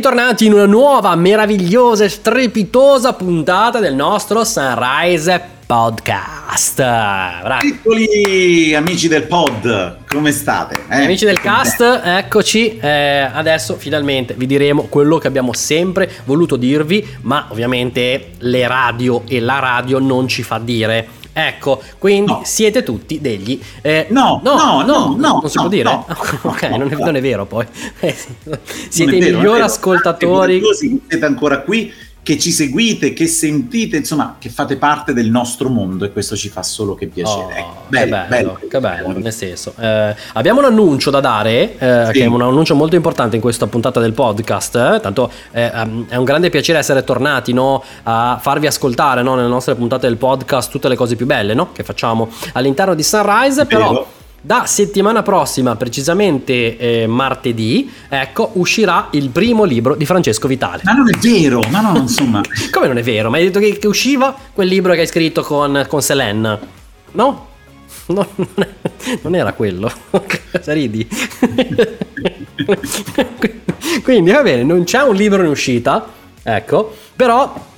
Bentornati in una nuova, meravigliosa e strepitosa puntata del nostro Sunrise Podcast. Bravi. Piccoli amici del pod, come state? Eh? Amici del cast, eccoci. Eh, adesso finalmente vi diremo quello che abbiamo sempre voluto dirvi, ma ovviamente le radio e la radio non ci fa dire Ecco, quindi no. siete tutti degli... Eh, no, no, no, no, no, non si può dire? ok, non è, non, è, vero poi. siete i migliori ascoltatori. Siete ancora qui che ci seguite, che sentite, insomma, che fate parte del nostro mondo e questo ci fa solo che piacere. Oh, bello, che bello, bello, che bello, nel senso. Eh, abbiamo un annuncio da dare, eh, sì. che è un annuncio molto importante in questa puntata del podcast, eh, tanto ehm, è un grande piacere essere tornati no, a farvi ascoltare no, nelle nostre puntate del podcast tutte le cose più belle no, che facciamo all'interno di Sunrise, però da settimana prossima, precisamente eh, martedì, ecco, uscirà il primo libro di Francesco Vitale. Ma non è vero, ma no, insomma. Come non è vero? Ma hai detto che, che usciva quel libro che hai scritto con, con Selene? No? No, non era quello. Cosa ridi? Quindi va bene, non c'è un libro in uscita, ecco, però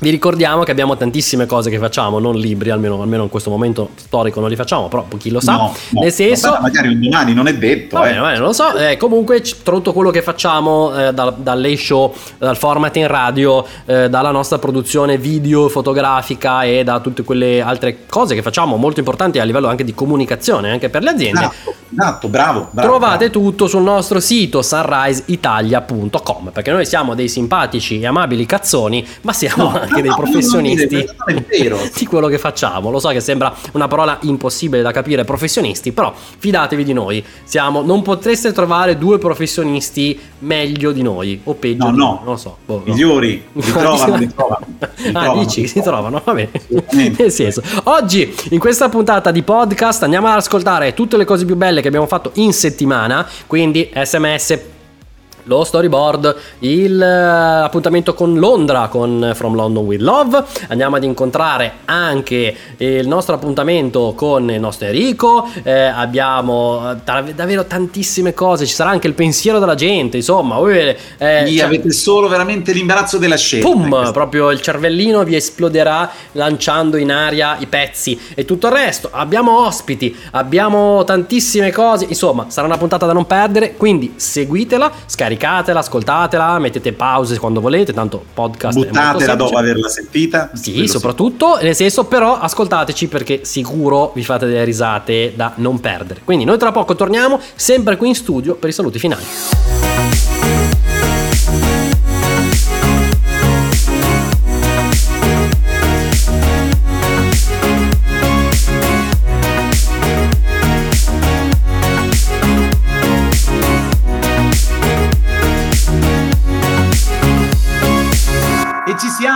vi ricordiamo che abbiamo tantissime cose che facciamo, non libri, almeno, almeno in questo momento storico non li facciamo, però chi lo sa. No, no, Nel senso, vabbè, magari un domani non è detto. Vabbè, eh. vabbè, non lo so. Eh, comunque, tutto quello che facciamo eh, dal, dalle show, dal format in radio, eh, dalla nostra produzione video, fotografica e da tutte quelle altre cose che facciamo molto importanti a livello anche di comunicazione, anche per le aziende. Esatto, esatto bravo, bravo. Trovate bravo. tutto sul nostro sito sunriseitalia.com perché noi siamo dei simpatici e amabili cazzoni, ma siamo no anche dei professionisti di quello che facciamo. Lo so che sembra una parola impossibile da capire, professionisti, però fidatevi di noi. Siamo, non potreste trovare due professionisti meglio di noi o peggio. No, no, noi, non lo so. Boh, Migliori, no. si trovano, ah, trovano, dici, si trovano, va bene. Nel senso, oggi in questa puntata di podcast andiamo ad ascoltare tutte le cose più belle che abbiamo fatto in settimana, quindi sms lo storyboard, il, uh, appuntamento con Londra, con From London with Love. Andiamo ad incontrare anche il nostro appuntamento con il nostro Enrico. Eh, abbiamo eh, davvero tantissime cose. Ci sarà anche il pensiero della gente. Insomma, eh, eh cioè, avete solo veramente l'imbarazzo della scelta. Pum! Proprio il cervellino vi esploderà lanciando in aria i pezzi e tutto il resto. Abbiamo ospiti, abbiamo tantissime cose. Insomma, sarà una puntata da non perdere. Quindi seguitela, scaricatela scaricatela, ascoltatela, mettete pause quando volete, tanto podcast. Buttatela dopo averla sentita. Sì, soprattutto, nel senso però ascoltateci perché sicuro vi fate delle risate da non perdere. Quindi noi tra poco torniamo, sempre qui in studio per i saluti finali.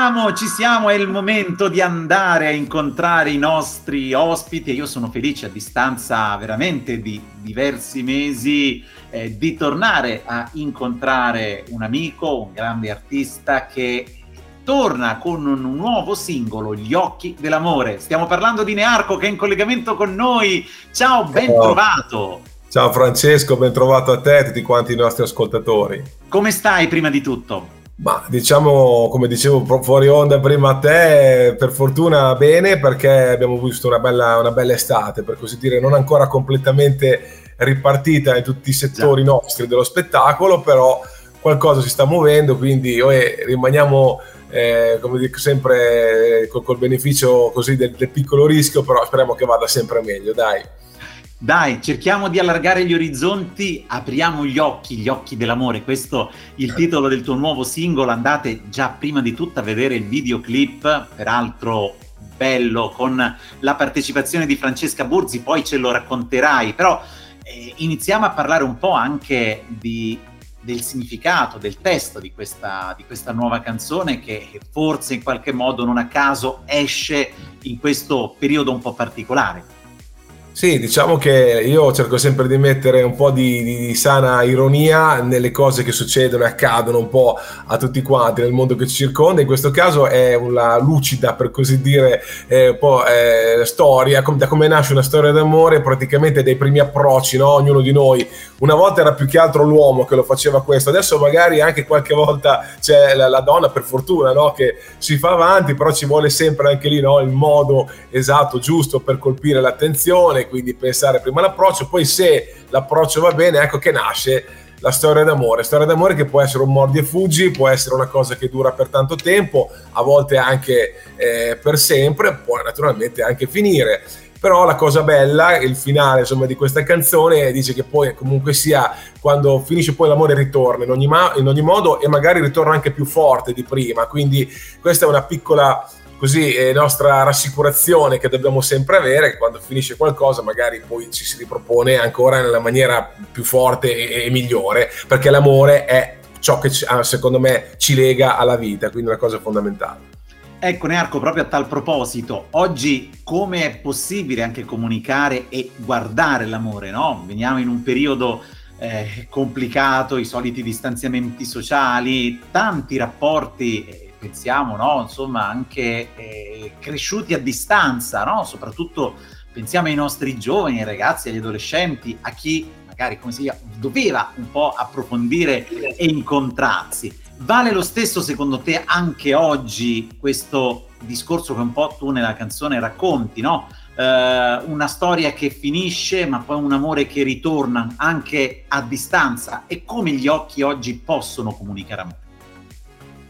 Siamo, ci siamo, è il momento di andare a incontrare i nostri ospiti io sono felice a distanza veramente di diversi mesi eh, di tornare a incontrare un amico, un grande artista che torna con un nuovo singolo, Gli occhi dell'amore. Stiamo parlando di Nearco che è in collegamento con noi. Ciao, ben trovato. Ciao Francesco, ben trovato a te e a tutti quanti i nostri ascoltatori. Come stai prima di tutto? Ma diciamo, come dicevo fuori onda prima a te, per fortuna bene perché abbiamo visto una bella, una bella estate, per così dire, non ancora completamente ripartita in tutti i settori Già. nostri dello spettacolo, però qualcosa si sta muovendo, quindi eh, rimaniamo, eh, come dico sempre, col, col beneficio così del, del piccolo rischio, però speriamo che vada sempre meglio, dai. Dai, cerchiamo di allargare gli orizzonti, apriamo gli occhi, gli occhi dell'amore. Questo è il titolo del tuo nuovo singolo. Andate già prima di tutto a vedere il videoclip, peraltro bello, con la partecipazione di Francesca Burzi, poi ce lo racconterai. Però eh, iniziamo a parlare un po' anche di, del significato, del testo di questa, di questa nuova canzone che forse in qualche modo non a caso esce in questo periodo un po' particolare. Sì, diciamo che io cerco sempre di mettere un po' di, di, sana ironia nelle cose che succedono e accadono un po' a tutti quanti nel mondo che ci circonda. In questo caso è una lucida, per così dire, eh, eh, storia, da come nasce una storia d'amore, praticamente dai primi approcci, no? ognuno di noi. Una volta era più che altro l'uomo che lo faceva questo, adesso magari anche qualche volta c'è la, la donna, per fortuna, no? che si fa avanti, però ci vuole sempre anche lì no? il modo esatto, giusto per colpire l'attenzione quindi pensare prima all'approccio, poi se l'approccio va bene, ecco che nasce la storia d'amore. Storia d'amore che può essere un mordi e fuggi, può essere una cosa che dura per tanto tempo, a volte anche eh, per sempre, può naturalmente anche finire. Però la cosa bella, il finale insomma, di questa canzone dice che poi comunque sia quando finisce poi l'amore ritorna in ogni, ma- in ogni modo e magari ritorna anche più forte di prima. Quindi questa è una piccola così è nostra rassicurazione che dobbiamo sempre avere che quando finisce qualcosa magari poi ci si ripropone ancora nella maniera più forte e, e migliore perché l'amore è ciò che ah, secondo me ci lega alla vita quindi una cosa fondamentale Ecco Nearco, proprio a tal proposito, oggi come è possibile anche comunicare e guardare l'amore, no? Veniamo in un periodo eh, complicato, i soliti distanziamenti sociali, tanti rapporti pensiamo, no? insomma, anche eh, cresciuti a distanza, no? soprattutto pensiamo ai nostri giovani, ai ragazzi, agli adolescenti, a chi magari come si doveva un po' approfondire e incontrarsi. Vale lo stesso secondo te anche oggi questo discorso che un po' tu nella canzone racconti, no? Uh, una storia che finisce, ma poi un amore che ritorna anche a distanza e come gli occhi oggi possono comunicare amore?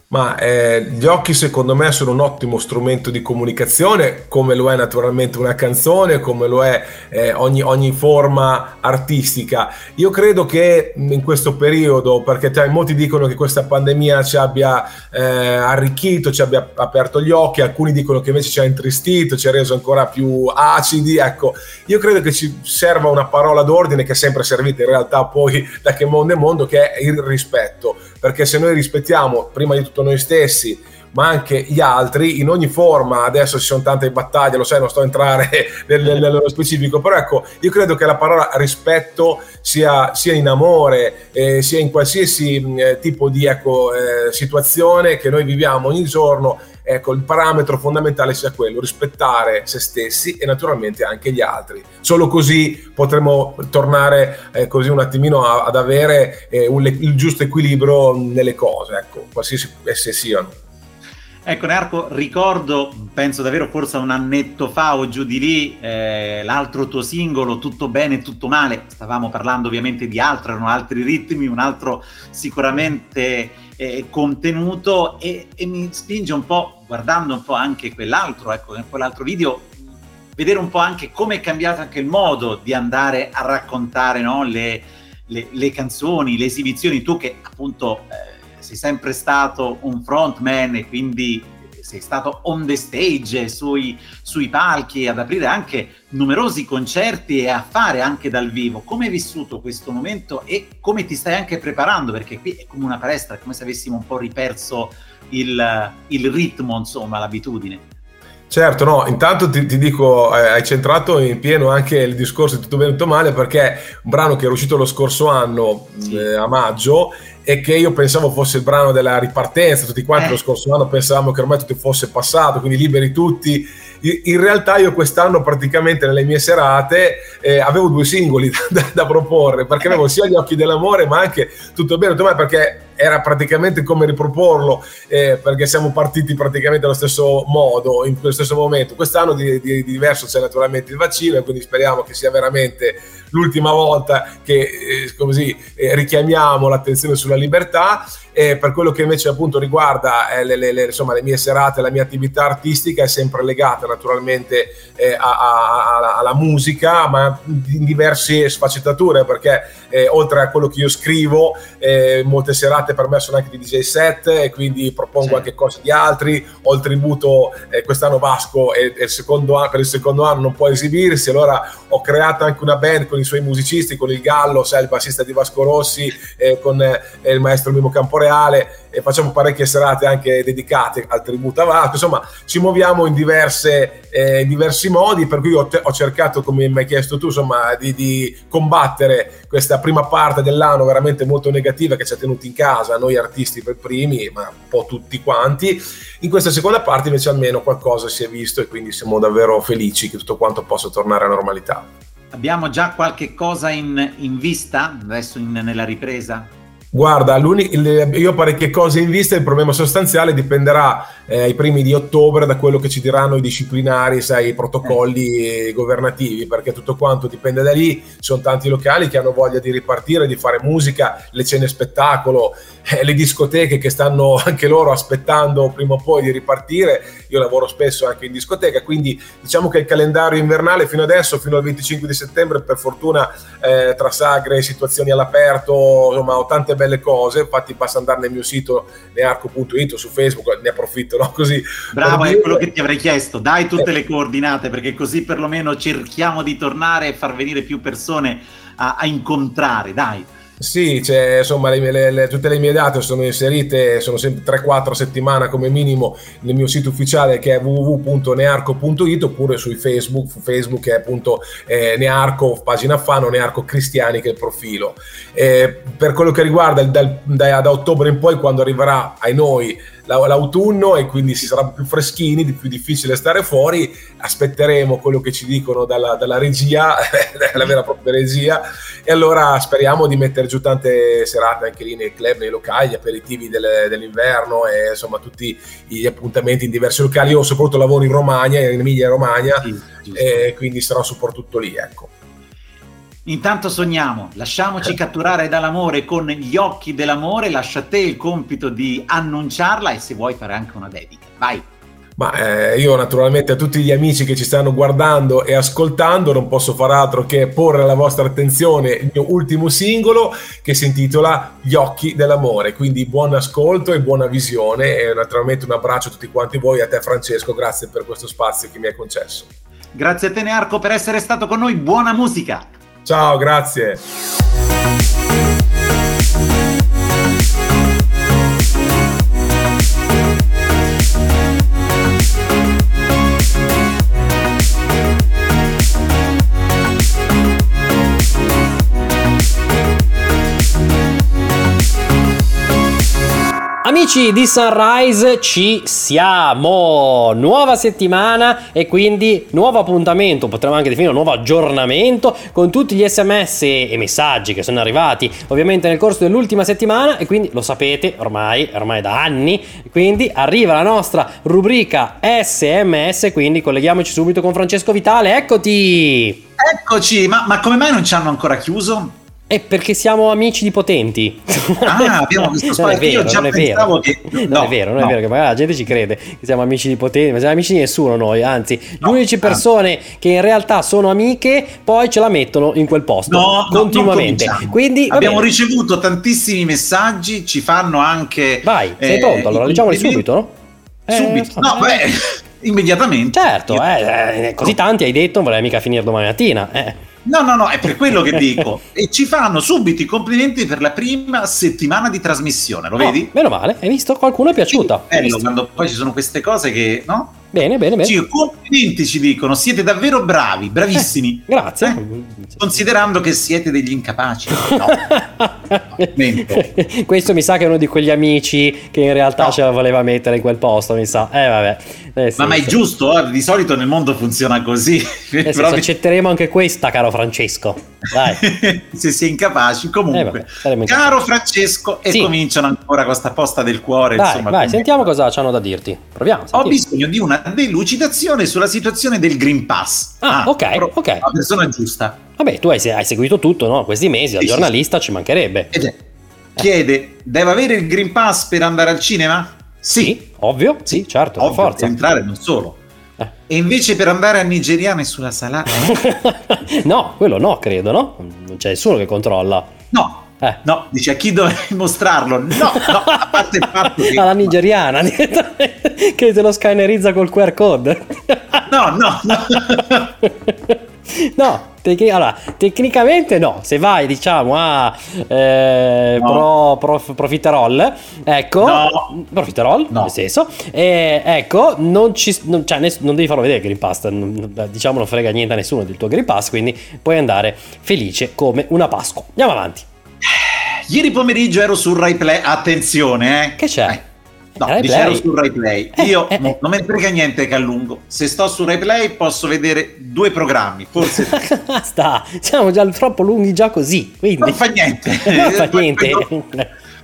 Ma eh, gli occhi secondo me sono un ottimo strumento di comunicazione, come lo è naturalmente una canzone, come lo è eh, ogni, ogni, forma artistica. Io credo che in questo periodo, perché cioè, molti dicono che questa pandemia ci abbia eh, arricchito, ci abbia aperto gli occhi, alcuni dicono che invece ci ha intristito, ci ha reso ancora più acidi. Ecco, io credo che ci serva una parola d'ordine che è sempre servita in realtà poi da che mondo è mondo, che è il rispetto perché se noi rispettiamo prima di tutto noi stessi, ma anche gli altri in ogni forma. Adesso ci sono tante battaglie, lo sai, non sto a entrare nello specifico, però ecco, io credo che la parola rispetto sia, sia in amore, eh, sia in qualsiasi eh, tipo di ecco, eh, situazione che noi viviamo ogni giorno ecco, il parametro fondamentale sia quello, rispettare se stessi e naturalmente anche gli altri. Solo così potremo tornare eh, così un attimino a, ad avere eh, un, il giusto equilibrio nelle cose, ecco, qualsiasi esse siano. Ecco Narco, ricordo, penso davvero forse un annetto fa o giù di lì, eh, l'altro tuo singolo, Tutto bene, tutto male, stavamo parlando ovviamente di altro, erano altri ritmi, un altro sicuramente eh, contenuto e, e, mi spinge un po', guardando un po' anche quell'altro, ecco, quell'altro video, vedere un po' anche come è cambiato anche il modo di andare a raccontare no, le, le, le, canzoni, le esibizioni, tu che appunto... Eh, sei sempre stato un frontman e quindi sei stato on the stage, sui, sui palchi, ad aprire anche numerosi concerti e a fare anche dal vivo. Come hai vissuto questo momento e come ti stai anche preparando? Perché qui è come una palestra, è come se avessimo un po' riperso il, il ritmo, insomma, l'abitudine. Certo, no, intanto ti, ti dico, eh, hai centrato in pieno anche il discorso di Tutto bene, tutto male, perché un brano che è uscito lo scorso anno, sì. eh, a maggio, e che io pensavo fosse il brano della ripartenza, tutti quanti eh. lo scorso anno pensavamo che ormai tutto fosse passato, quindi liberi tutti. In realtà io quest'anno praticamente nelle mie serate eh, avevo due singoli da, da, proporre, perché avevo sia gli occhi dell'amore ma anche tutto bene, tutto male, perché era praticamente come riproporlo, eh, perché siamo partiti praticamente allo stesso modo, in quello stesso momento. Quest'anno di, di, di diverso c'è naturalmente il vaccino, e quindi speriamo che sia veramente l'ultima volta che eh, così, eh, richiamiamo l'attenzione sulla libertà. E per quello che invece appunto riguarda eh, le, le, insomma, le, mie serate, la mia attività artistica è sempre legata naturalmente eh, a, a, a, alla musica, ma in diverse sfaccettature, perché eh, oltre a quello che io scrivo, eh, molte serate per me sono anche di DJ set e quindi propongo certo. anche cose di altri. Ho il tributo, eh, quest'anno Vasco è, è il secondo anno, per il secondo anno non può esibirsi, allora ho creato anche una band con i suoi musicisti, con il Gallo, sai, il bassista di Vasco Rossi, eh, con il maestro Mimo Camporeale e facciamo parecchie serate anche dedicate al tributo a Vasco. Insomma, ci muoviamo in, diverse, eh, diversi modi, per cui ho, te- ho, cercato, come mi hai chiesto tu, insomma, di, di, combattere questa prima parte dell'anno veramente molto negativa che ci ha tenuti in casa, noi artisti per primi, ma un po' tutti quanti. In questa seconda parte invece almeno qualcosa si è visto e quindi siamo davvero felici che tutto quanto possa tornare a normalità. Abbiamo già qualche cosa in, in vista adesso in, nella ripresa? Guarda, io ho parecchie cose in vista, il problema sostanziale dipenderà eh, ai primi di ottobre da quello che ci diranno i disciplinari, sai, i protocolli eh. governativi, perché tutto quanto dipende da lì, ci sono tanti locali che hanno voglia di ripartire, di fare musica, le cene spettacolo, eh, le discoteche che stanno anche loro aspettando prima o poi di ripartire, io lavoro spesso anche in discoteca, quindi diciamo che il calendario invernale fino adesso, fino al 25 di settembre, per fortuna eh, tra sagre, situazioni all'aperto, insomma ho tante belle cose, infatti basta andare nel mio sito nearco.it su Facebook, ne approfitto, no? Così. Bravo, è quello che ti avrei chiesto, dai tutte le coordinate perché così perlomeno cerchiamo di tornare e far venire più persone a, a incontrare, dai. Sì, cioè, insomma, le, le, le, tutte le mie date sono inserite, sono sempre 3-4 settimane come minimo nel mio sito ufficiale che è www.nearco.it oppure su Facebook, Facebook è appunto eh, Nearco, pagina fan o Nearco Cristiani che è il profilo. Eh, per quello che riguarda il, dal, da, da ottobre in poi, quando arriverà ai noi l'autunno e quindi si sarà più freschini, più difficile stare fuori. Aspetteremo quello che ci dicono dalla, dalla regia, dalla vera e propria regia, e allora speriamo di mettere giù tante serate anche lì nei club, nei locali, gli aperitivi del, dell'inverno e insomma tutti gli appuntamenti in diversi locali. Io soprattutto lavoro in Romagna, in Emilia Romagna, sì, e quindi sarò soprattutto lì. Ecco. Intanto sogniamo, lasciamoci catturare dall'amore con gli occhi dell'amore, lascia a te il compito di annunciarla e se vuoi fare anche una dedica. Vai. Ma eh, io naturalmente a tutti gli amici che ci stanno guardando e ascoltando non posso far altro che porre alla vostra attenzione il mio ultimo singolo che si intitola Gli occhi dell'amore. Quindi buon ascolto e buona visione e naturalmente un abbraccio a tutti quanti voi, a te Francesco, grazie per questo spazio che mi hai concesso. Grazie a te Nearco per essere stato con noi, buona musica! Ciao, grazie. Amici di Sunrise ci siamo, nuova settimana e quindi nuovo appuntamento, potremmo anche definire un nuovo aggiornamento con tutti gli sms e messaggi che sono arrivati ovviamente nel corso dell'ultima settimana e quindi lo sapete ormai, ormai da anni, quindi arriva la nostra rubrica SMS, quindi colleghiamoci subito con Francesco Vitale, eccoti! Eccoci, ma, ma come mai non ci hanno ancora chiuso? È perché siamo amici di potenti. Ah, abbiamo questo spazio. Non è vero, non è vero. Che... Non no, è vero, non no. è vero, che magari la gente ci crede che siamo amici di potenti, ma siamo amici di nessuno noi, anzi, no, le uniche persone ah. che in realtà sono amiche poi ce la mettono in quel posto no, continuamente. Quindi abbiamo bene. ricevuto tantissimi messaggi, ci fanno anche Vai, sei eh, pronto? Allora leggiamoli subito, no? Subito. Eh, no, beh, immediatamente. Certo, eh, eh, così tanti hai detto, non vorrei mica finire domani mattina, eh. No, no, no, è per quello che dico. e ci fanno subito i complimenti per la prima settimana di trasmissione, lo oh, vedi? Meno male, hai visto? Qualcuno è piaciuta. Sì, bello quando poi ci sono queste cose che, no? Bene, bene, bene. Sì, complimenti ci dicono, siete davvero bravi, bravissimi. Eh, grazie. Eh? Considerando che siete degli incapaci. No. Questo mi sa che è uno di quegli amici che in realtà no. ce la voleva mettere in quel posto, mi sa. Eh vabbè. Eh, sì, ma, ma è giusto, eh? di solito nel mondo funziona così. Eh, Però... accetteremo anche questa, caro Francesco. Se è incapaci, comunque. Eh, vabbè, caro Francesco, e sì. cominciano ancora questa posta del cuore. Dai, insomma, vai, sentiamo cosa hanno da dirti. Proviamo. Sentiamo. Ho bisogno di una delucidazione sulla situazione del Green Pass. Ah, ah ok, ok. La persona giusta. Vabbè, tu hai, hai seguito tutto, no? Questi mesi, da sì, giornalista sì. ci mancherebbe. Ed è. Chiede, deve avere il Green Pass per andare al cinema? Sì, sì ovvio, sì, certo, ovvio, forza. Per entrare non solo. Eh. E invece per andare a Nigeria nessuna sala? no, quello no, credo, no? Non c'è nessuno che controlla. No, Eh. No, dice a chi dovevi mostrarlo? No, no, a parte il fatto che... Alla nigeriana, che te lo scannerizza col QR code. No, no, no. No, tec- allora, tecnicamente no, se vai diciamo a eh, No. pro, prof- profiterol, ecco, No. profiterol, No. nel senso, eh, ecco, non, ci, non, cioè, ness- non devi farlo vedere il Green Pass, non- non- diciamo non frega niente a nessuno del tuo Green Pass, quindi puoi andare felice come una Pasqua. Andiamo avanti. Ieri pomeriggio ero su Rai Play, attenzione, eh. Che c'è? Eh, No, Rai dice ero su Rai Play. Eh, Io eh, eh. non me ne frega niente che allungo. Se sto su Rai Play posso vedere due programmi, forse tre. Basta, siamo già troppo lunghi già così, quindi... non fa niente. non fa niente.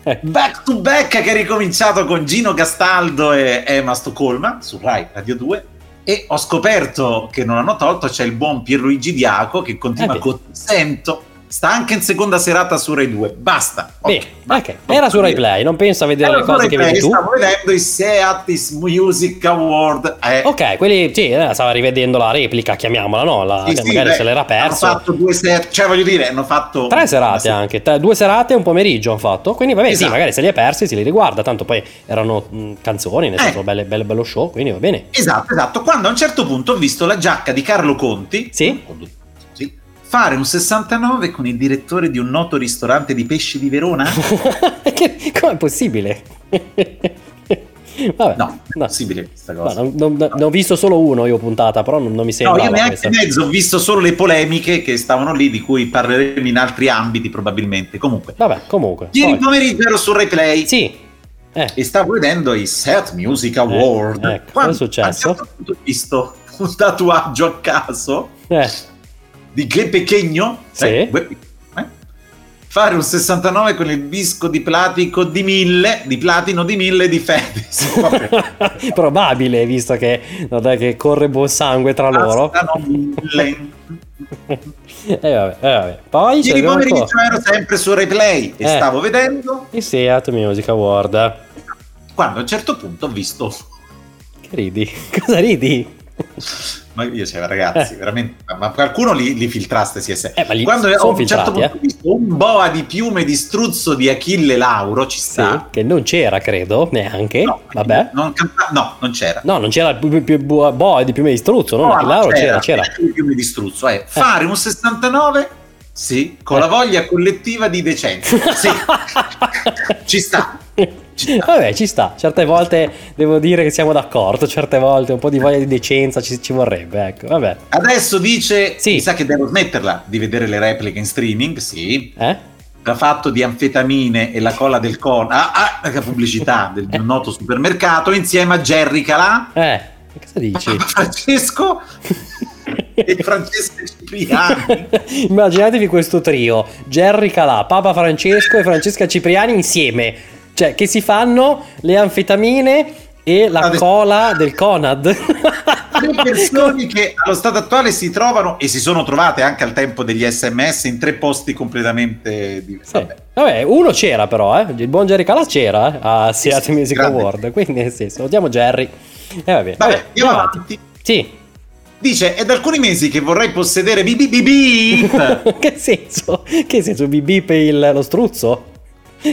Back to Back che è ricominciato con Gino Castaldo e Emma Stoccolma su Rai Radio 2 e ho scoperto che non hanno tolto c'è il buon Pierluigi Diaco che continua Eh con Sento sta anche in seconda serata su Rai 2 basta Ok, Bene, basta. ok, era su Rai Play, non penso a vedere Era le cose che vedi tu. stavo vedendo i Seat Music Award eh, Ok, quelli sì, eh, stava rivedendo la replica, chiamiamola, no? La, sì, sì, magari beh, se l'era hanno perso. fatto due set cioè voglio dire hanno fatto Tre serate una anche, tre- due serate e un pomeriggio hanno fatto. Quindi, vabbè, sì, Esatto. magari se li hai persi, si li riguarda. Tanto poi erano mh, canzoni, nel Eh. senso, belle, belle- bello show. Quindi va bene. Esatto, esatto. Quando a un certo punto ho visto la giacca di Carlo Conti Sì. sì, fare un 69 con il direttore di un noto ristorante di pesci di Verona? Com'è possibile? vabbè, No, è possibile questa No, cosa. non, non- non- ne ho visto solo uno io puntata, però non, non mi No, sembra. io neanche in mezzo ho visto solo le polemiche che stavano lì, di cui parleremo in altri ambiti probabilmente. Comunque, Vabbè, comunque. ieri poi- pomeriggio ero su Replay Sì. Eh, e stavo vedendo i Set Music Award. ecco, cosa Quando è successo? Ho visto un tatuaggio a caso eh. Di Gue Pechegno Sì. eh, eh, fare un 69 con il disco di platico di 1000 di platino di 1000 di Fedez. Probabile, visto che, no, dai, che corre buon sangue tra loro. Bastano 1000. E vabbè, eh, vabbè. Poi ieri pomeriggio ero sempre su replay e Eh. stavo vedendo il Seat Music Award. quando a un certo punto ho visto Che ridi? Cosa ridi? ma io cioè, ragazzi Eh. veramente ma qualcuno li, li filtraste CS Eh, ma li- quando ho a un certo punto ho visto un boa di piume di struzzo di Achille Lauro ci Sì, sta che non c'era, credo, neanche. No, Vabbè. non, no, non c'era No, non c'era più, boa di piume di struzzo, no? No, no, Lauro c'era, c'era. il fiume di struzzo è fare un 69 sì, con la voglia collettiva di decenza. Sì, ci sta. Ci sta. Vabbè, ci sta. Certe volte devo dire che siamo d'accordo. Certe volte un po' di voglia di decenza ci, ci vorrebbe. Ecco, vabbè. Adesso dice, Sì. mi sa che devo smetterla di vedere le repliche in streaming, sì. Eh? Ha fatto di anfetamine e la colla del con, ah, ah, la pubblicità del, un noto supermercato insieme a Jerry Calà, Eh, cosa dici? Francesco e Francesco Cipriani. Immaginatevi questo trio: Jerry Calà, Papa Francesco e Francesca Cipriani insieme. Cioè, che si fanno le anfetamine e la Adesso- cola del Conad. tre persone che allo stato attuale si trovano e si sono trovate anche al tempo degli sms in tre posti completamente diversi. Sì. Vabbè. Vabbè, uno c'era però, eh. il buon Jerry Calà c'era eh, a Seat sì, Music. Award, quindi nel senso, salutiamo Jerry. E vabbè, Vabbè, andiamo avanti. Sì, Dice, è da alcuni mesi che vorrei possedere BBB. che senso? Che senso? Per il- lo struzzo?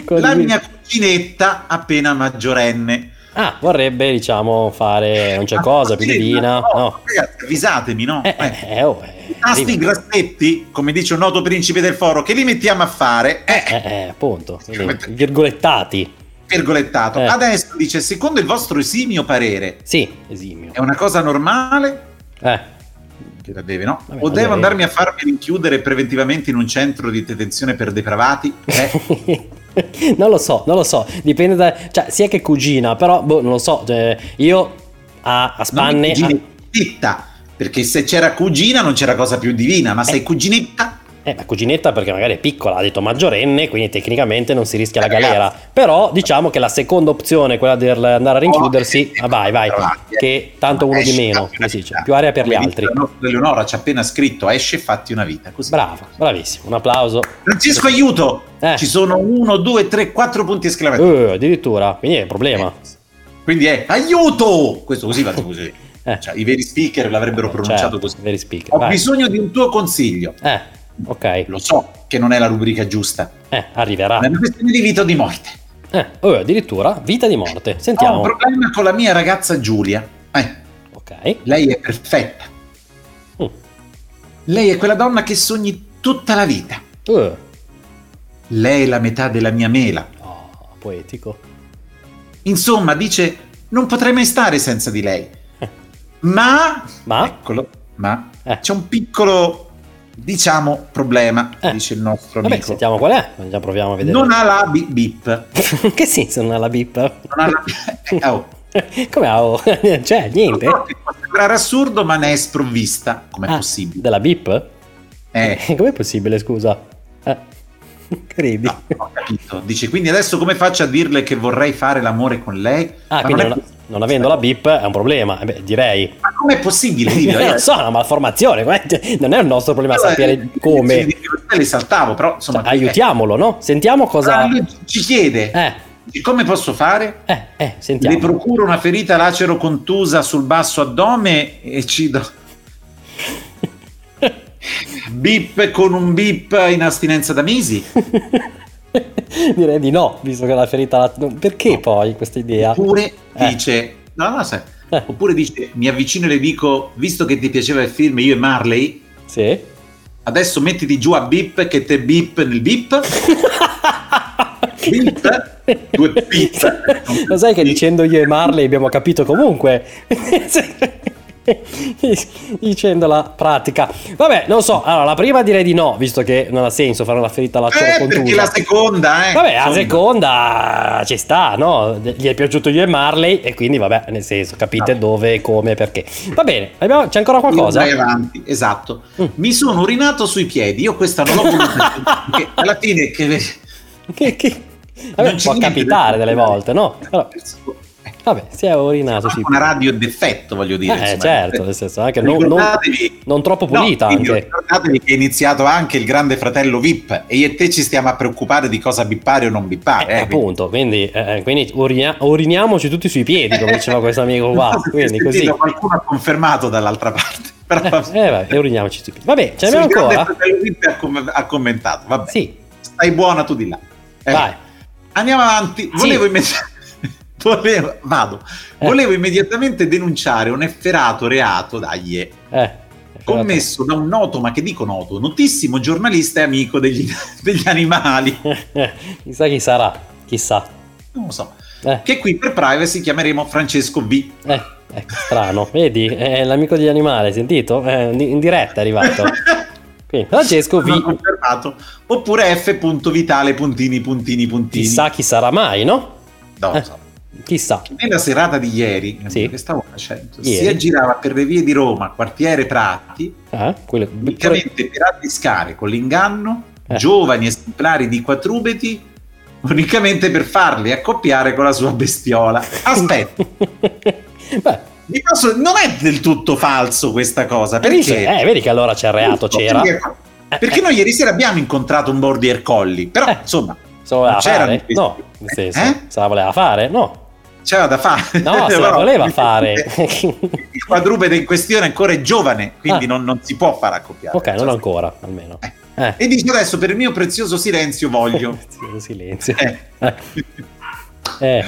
Quello La mia cuginetta appena maggiorenne. Ah, vorrebbe, diciamo, fare non c'è cosa, più divina. No, No. Ragazzi, avvisatemi, no? Eh, Eh. eh, oh, eh, Tasti grassetti, come dice un noto principe del foro, che li mettiamo a fare? Eh, Eh, eh, appunto, quindi, Mette- virgolettati. virgolettato. Eh. Adesso dice, secondo il vostro esimio parere, Sì, esimio. è una cosa normale? Eh. Che la deve, no? Vabbè, o devo andarmi a farmi rinchiudere preventivamente in un centro di detenzione per depravati? Eh, non lo so, non lo so, dipende da... Cioè, sia che cugina, però, boh, non lo so, cioè, io a, a spanne... cuginetta, perché se c'era cugina non c'era cosa più divina, ma sei Eh. cuginetta? Eh, ma cuginetta perché magari è piccola, ha detto maggiorenne, quindi tecnicamente non si rischia la Eh, galera. Però diciamo che la seconda opzione, quella di andare a rinchiudersi, Oh, ah, vai, vai, eh. che tanto uno di meno, come una si dice, più area per gli altri. Eleonora ci ha appena scritto, esce e fatti una vita. Così. Brava, bravissimo, un applauso. Francesco, aiuto! Eh. Ci sono uno, due, tre, quattro punti esclamativi. Eh, addirittura, quindi è un problema. Quindi è aiuto! Questo così va così. Eh. Cioè, I veri speaker l'avrebbero pronunciato Certo, così. Ho vai. bisogno di un tuo consiglio. Eh, Ok. Lo so che non è la rubrica giusta. Eh, arriverà. È una questione di vita o di morte. Eh, oh, addirittura vita di morte. Ho un Sentiamo. problema con la mia ragazza Giulia. Eh, Ok. lei è perfetta. Mm. Lei è quella donna che sogni tutta la vita. Uh, Lei è la metà della mia mela. oh, poetico. Insomma, dice, non potrei mai stare senza di lei. Ma, Ma? eccolo, ma Eh. c'è un piccolo, diciamo, problema, Eh. dice il nostro Vabbè, amico. sentiamo qual è. Già proviamo a vedere. Non ha la bi- bip. che senso non ha la bip? Non ha la... eh, oh. Come ha? oh, Cioè, niente. Che può sembrare assurdo, ma ne è sprovvista. Com'è Ah, possibile? Della bip? Eh, Com'è possibile, scusa? Credi? no, ho capito. Dice, quindi adesso come faccio a dirle che vorrei fare l'amore con lei? Ah, Ma quindi non è non, avendo la bip è un problema. Eh beh, direi. Ma com'è possibile? Io- non so, è una malformazione. Non è il nostro problema sapere Eh, come. Le saltavo, però insomma... Cioè, aiutiamolo, no? Sentiamo cosa. lui ci chiede, Eh, come posso fare? eh, eh, Le sentiamo. procuro una ferita lacero contusa sul basso addome e ci do... Bip con un bip in astinenza da mesi? Direi di no, visto che la ferita la... Perché poi questa idea? Oppure Eh. dice... No, no, sai. Eh. Oppure dice, mi avvicino e le dico, visto che ti piaceva il film Io e Marley, Sì. adesso mettiti giù a bip che te bip nel bip. Bip, due bip. Lo sai che dicendo io e Marley abbiamo capito comunque. dicendo la pratica. Vabbè, non so. Allora, la prima direi di no, visto che non ha senso fare una ferita alla Eh, contusa. perché la seconda, eh. Vabbè, la seconda ci sta, no? Gli è piaciuto io e Marley e quindi vabbè, nel senso, capite No. dove, come, perché. Va bene, abbiamo- c'è ancora qualcosa? Vai avanti, esatto. Mm. Mi sono urinato sui piedi. Io questa non l'ho voluta. perché alla fine che Che, che... Vabbè, può capitare delle volte, no? Però, vabbè, si è urinato sui una radio d'effetto, voglio dire. Eh, insomma. certo, nel senso, anche non, non- non troppo pulita No, anche. Ricordatevi che è iniziato anche il grande fratello VIP e io e te ci stiamo a preoccupare di cosa bippare o non bippare. Eh, eh, appunto, quindi, eh, quindi urina- uriniamoci tutti sui piedi, come diceva questo amico qua. Se Quindi così. Qualcuno ha confermato dall'altra parte. Però, Eh, vabbè. eh, vabbè, e uriniamoci sui piedi. Vabbè, ce grande ancora? fratello VIP ha, com- ha commentato. Vabbè, Sì, stai buona tu di là. Eh, vai. Andiamo avanti. Volevo immediatamente. Volevo, vado. Eh. Volevo immediatamente denunciare un efferato reato, dai, eh, Eh, commesso da un noto, ma che dico noto, notissimo giornalista e amico degli, degli animali. Chissà chi sarà, chissà. Non lo so. Eh, Che qui per privacy chiameremo Francesco V. eh, ecco, strano. Vedi, è l'amico degli animali, sentito? Eh, in diretta è arrivato. Quindi, Francesco Non V. Oppure F.vitale puntini puntini puntini. Chissà chi sarà mai, no? No, Eh. so. Chissà. Nella serata di ieri, Sì. che stavo facendo, Ieri. si aggirava per le vie di Roma, quartiere Prati, Eh, quello- unicamente per addiscare con l'inganno Eh. giovani esemplari di quadrupedi, unicamente per farli accoppiare con la sua bestiola. Aspetta, Beh, posso- non è del tutto falso questa cosa, vedi, perché... eh, vedi che allora c'è il reato, c'era. Perché, perché noi ieri sera abbiamo incontrato un border collie, però Eh. insomma, Se lo voleva fare? No, nel senso, Eh? se la voleva fare? No. C'era da fare. No, se la voleva fare. il quadrupede in questione ancora è giovane, quindi Ah. non, non si può fare accoppiare. ok, non ancora, almeno. Eh. Eh. E dice adesso per il mio prezioso silenzio voglio. Sì, silenzio. Eh. Eh.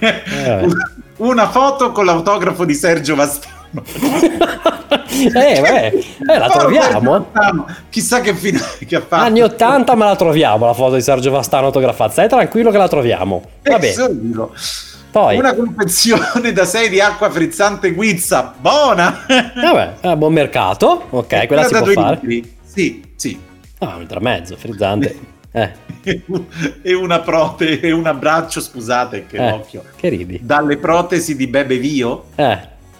Eh. vabbè. Una foto con l'autografo di Sergio Vastano. eh, beh, eh, la troviamo. Chissà che fine che ha fatto. Anni 80, ma la troviamo la foto di Sergio Vastano autografata. Stai tranquillo che la troviamo. Vabbè, solo. Poi. Una confezione da 6 di acqua frizzante guizza, buona! Vabbè, eh, buon mercato. Ok, quella si può fare. litri. Sì, sì. Ah, un litro e mezzo, frizzante. Eh, e una prote e un abbraccio, scusate, che eh, occhio. che ridi? Dalle protesi di Bebe Vio. Eh,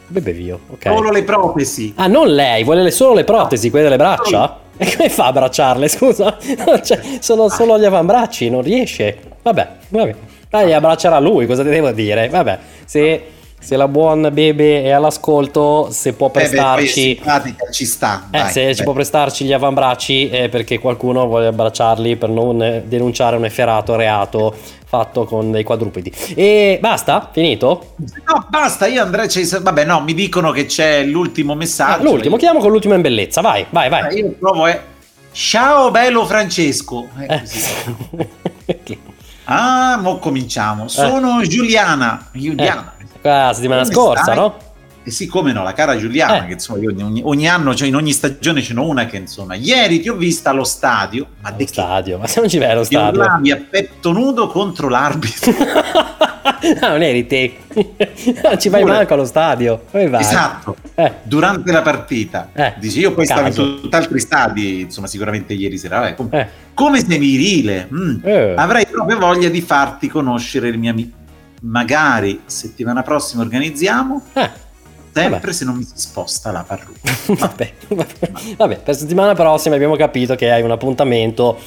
bebe vio, ok. Solo le protesi. Ah, non lei, vuole le- solo le protesi, quelle delle braccia? E come fa a abbracciarle, scusa? Cioè, sono solo gli avambracci, non riesce. Vabbè, vabbè. Dai, abbraccerà lui, cosa ti devo dire? Vabbè, se, se la buon bebe è all'ascolto, se può Bebe, prestarci... simpatica, ci sta. Eh, dai, se beh. ci può prestarci gli avambracci è perché qualcuno vuole abbracciarli per non eh, denunciare un efferato reato fatto con dei quadrupedi. E basta? Finito? No, basta, io andrei... c'è- Vabbè, no, mi dicono che c'è l'ultimo Ah, messaggio. l'ultimo, chiamo con l'ultimo in bellezza, vai, vai, vai. Io provo, eh. Ciao bello Francesco. Eh, eh. ah, mo cominciamo. Sono eh. Giuliana. Giuliana. Eh. La settimana Come scorsa, stai? no? Eh sì, come no, la cara Giuliana, eh. che insomma io ogni, ogni, anno, cioè in ogni stagione ce n'ho una che insomma, ieri ti ho vista allo stadio, ma allo stadio, ma se non ci vai allo stadio? Urlavi a petto nudo contro l'arbitro. no, non eri te, non ci vai Pure. manco allo stadio. Esatto, eh. durante la partita. Eh. Dici, io poi stavo in tutt'altri stadi, insomma sicuramente ieri sera, eh. come, come sei virile, mm. Eh. avrei proprio voglia di farti conoscere il mio amico. Magari settimana prossima organizziamo. Eh sempre vabbè. se non mi si sposta la parrucca. vabbè, vabbè, per settimana prossima abbiamo capito che hai un appuntamento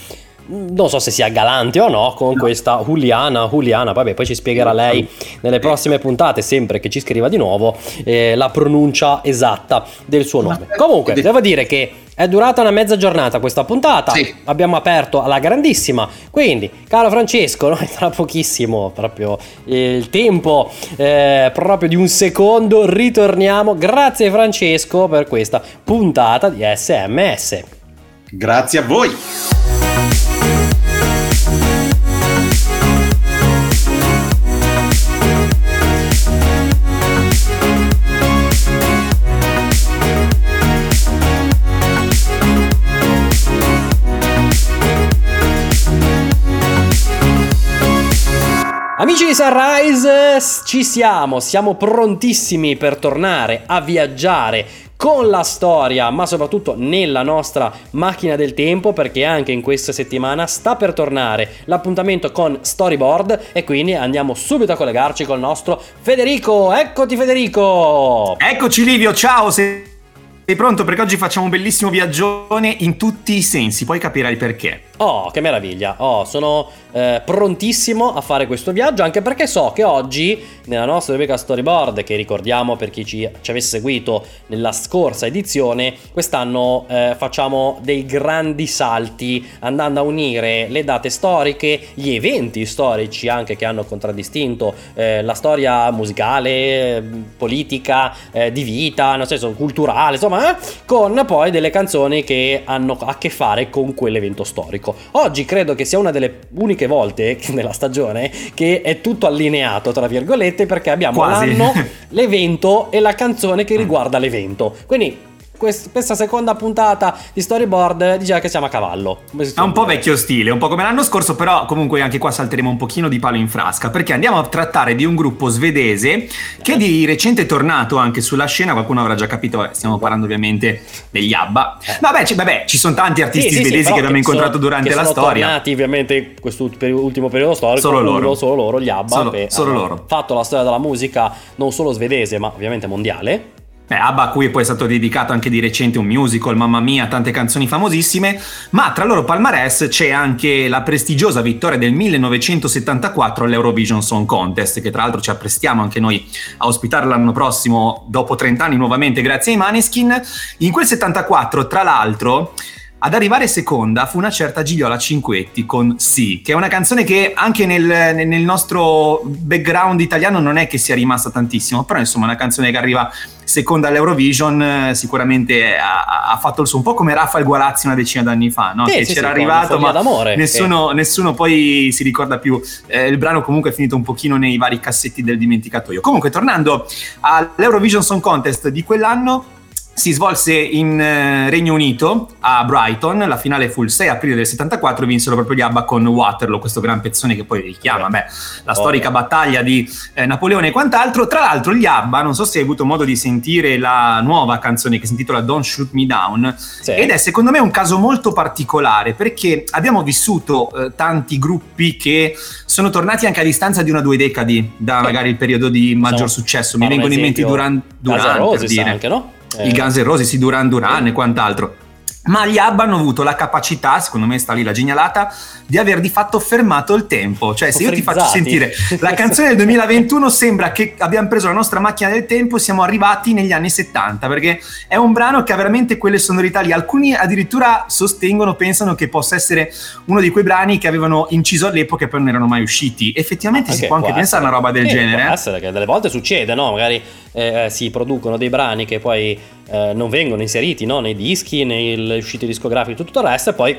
non so se sia galante o no con no. questa Juliana Juliana vabbè poi ci spiegherà lei nelle prossime puntate sempre che ci scriva di nuovo eh, la pronuncia esatta del suo nome comunque devo dire che è durata una mezza giornata questa puntata, sì. abbiamo aperto alla grandissima, quindi caro Francesco, noi tra pochissimo, proprio il tempo eh, proprio di un secondo, ritorniamo. Grazie Francesco per questa puntata di SMS. Grazie a voi. Amici di Sunrise, ci siamo, siamo prontissimi per tornare a viaggiare con la storia, ma soprattutto nella nostra macchina del tempo, perché anche in questa settimana sta per tornare l'appuntamento con Storyboard e quindi andiamo subito a collegarci col nostro Federico. Eccoti Federico! Eccoci Livio, ciao! Sei pronto? Perché oggi facciamo un bellissimo viaggione in tutti i sensi, poi capirai perché. Oh, che meraviglia! Oh, sono eh, prontissimo a fare questo viaggio anche perché so che oggi nella nostra rubrica storyboard, che ricordiamo per chi ci, ci avesse seguito nella scorsa edizione, quest'anno eh, facciamo dei grandi salti andando a unire le date storiche, gli eventi storici anche che hanno contraddistinto eh, la storia musicale, politica, eh, di vita, nel senso culturale, insomma, eh, con poi delle canzoni che hanno a che fare con quell'evento storico Oggi credo che sia una delle uniche volte nella stagione che è tutto allineato, tra virgolette, perché abbiamo Quasi. l'anno, l'evento e la canzone che riguarda l'evento. Quindi questa seconda puntata di storyboard diceva che siamo a cavallo. È un po' vecchio stile, un po' come l'anno scorso, però comunque anche qua salteremo un pochino di palo in frasca, perché andiamo a trattare di un gruppo svedese che di recente è tornato anche sulla scena, qualcuno avrà già capito, stiamo parlando ovviamente degli ABBA. Eh. Vabbè, c- vabbè ci sono tanti artisti sì, svedesi sì, che abbiamo incontrato sono, durante la storia. Sono tornati ovviamente in quest'ultimo periodo storico, solo loro, solo loro gli ABBA, solo, solo loro. fatto la storia della musica non solo svedese, ma ovviamente mondiale Beh, ABBA a cui poi è stato dedicato anche di recente un musical, mamma mia, tante canzoni famosissime, ma tra loro palmarès c'è anche la prestigiosa vittoria del 1974 all'Eurovision Song Contest, che tra l'altro ci apprestiamo anche noi a ospitare l'anno prossimo, dopo 30 anni nuovamente grazie ai Maneskin. In quel 74, tra l'altro, ad arrivare seconda fu una certa Gigliola Cinquetti con Sì, che è una canzone che anche nel, nel, nostro background italiano non è che sia rimasta tantissimo, però insomma una canzone che arriva seconda all'Eurovision eh, sicuramente ha, ha, fatto il suo un po' come Raffaele Guarazzi una decina d'anni fa, no? sì, che sì, c'era sì, arrivato ma nessuno, eh. nessuno, poi si ricorda più. Eh, il brano comunque è finito un pochino nei vari cassetti del dimenticatoio. Comunque tornando all'Eurovision Song Contest di quell'anno si svolse in eh, Regno Unito a Brighton, la finale fu il 6 aprile del 74 vinsero proprio gli ABBA con Waterloo, questo gran pezzone che poi richiama beh, la oh. storica battaglia di eh, Napoleone e quant'altro. Tra l'altro gli ABBA, non so se hai avuto modo di sentire la nuova canzone che si intitola Don't Shoot Me Down sì. ed è secondo me un caso molto particolare perché abbiamo vissuto eh, tanti gruppi che sono tornati anche a distanza di una o due decadi da magari il periodo di maggior successo. Mi vengono in mente Duran Duran, per dire. anche, no? Eh. i Guns N' Roses, i Duran Duran e quant'altro. Ma gli ABBA hanno avuto la capacità, secondo me sta lì la genialata, di aver di fatto fermato il tempo. Cioè, se io ti faccio sentire la canzone del 2021, sembra che abbiamo preso la nostra macchina del tempo e siamo arrivati negli anni 70, perché è un brano che ha veramente quelle sonorità lì. Alcuni addirittura sostengono, pensano che possa essere uno di quei brani che avevano inciso all'epoca e poi non erano mai usciti. Effettivamente okay, si può anche pensare a una roba del eh, genere. Può essere che delle volte succede, no? Magari eh, si producono dei brani che poi eh, non vengono inseriti no? nei dischi, nelle uscite discografiche e tutto il resto, e poi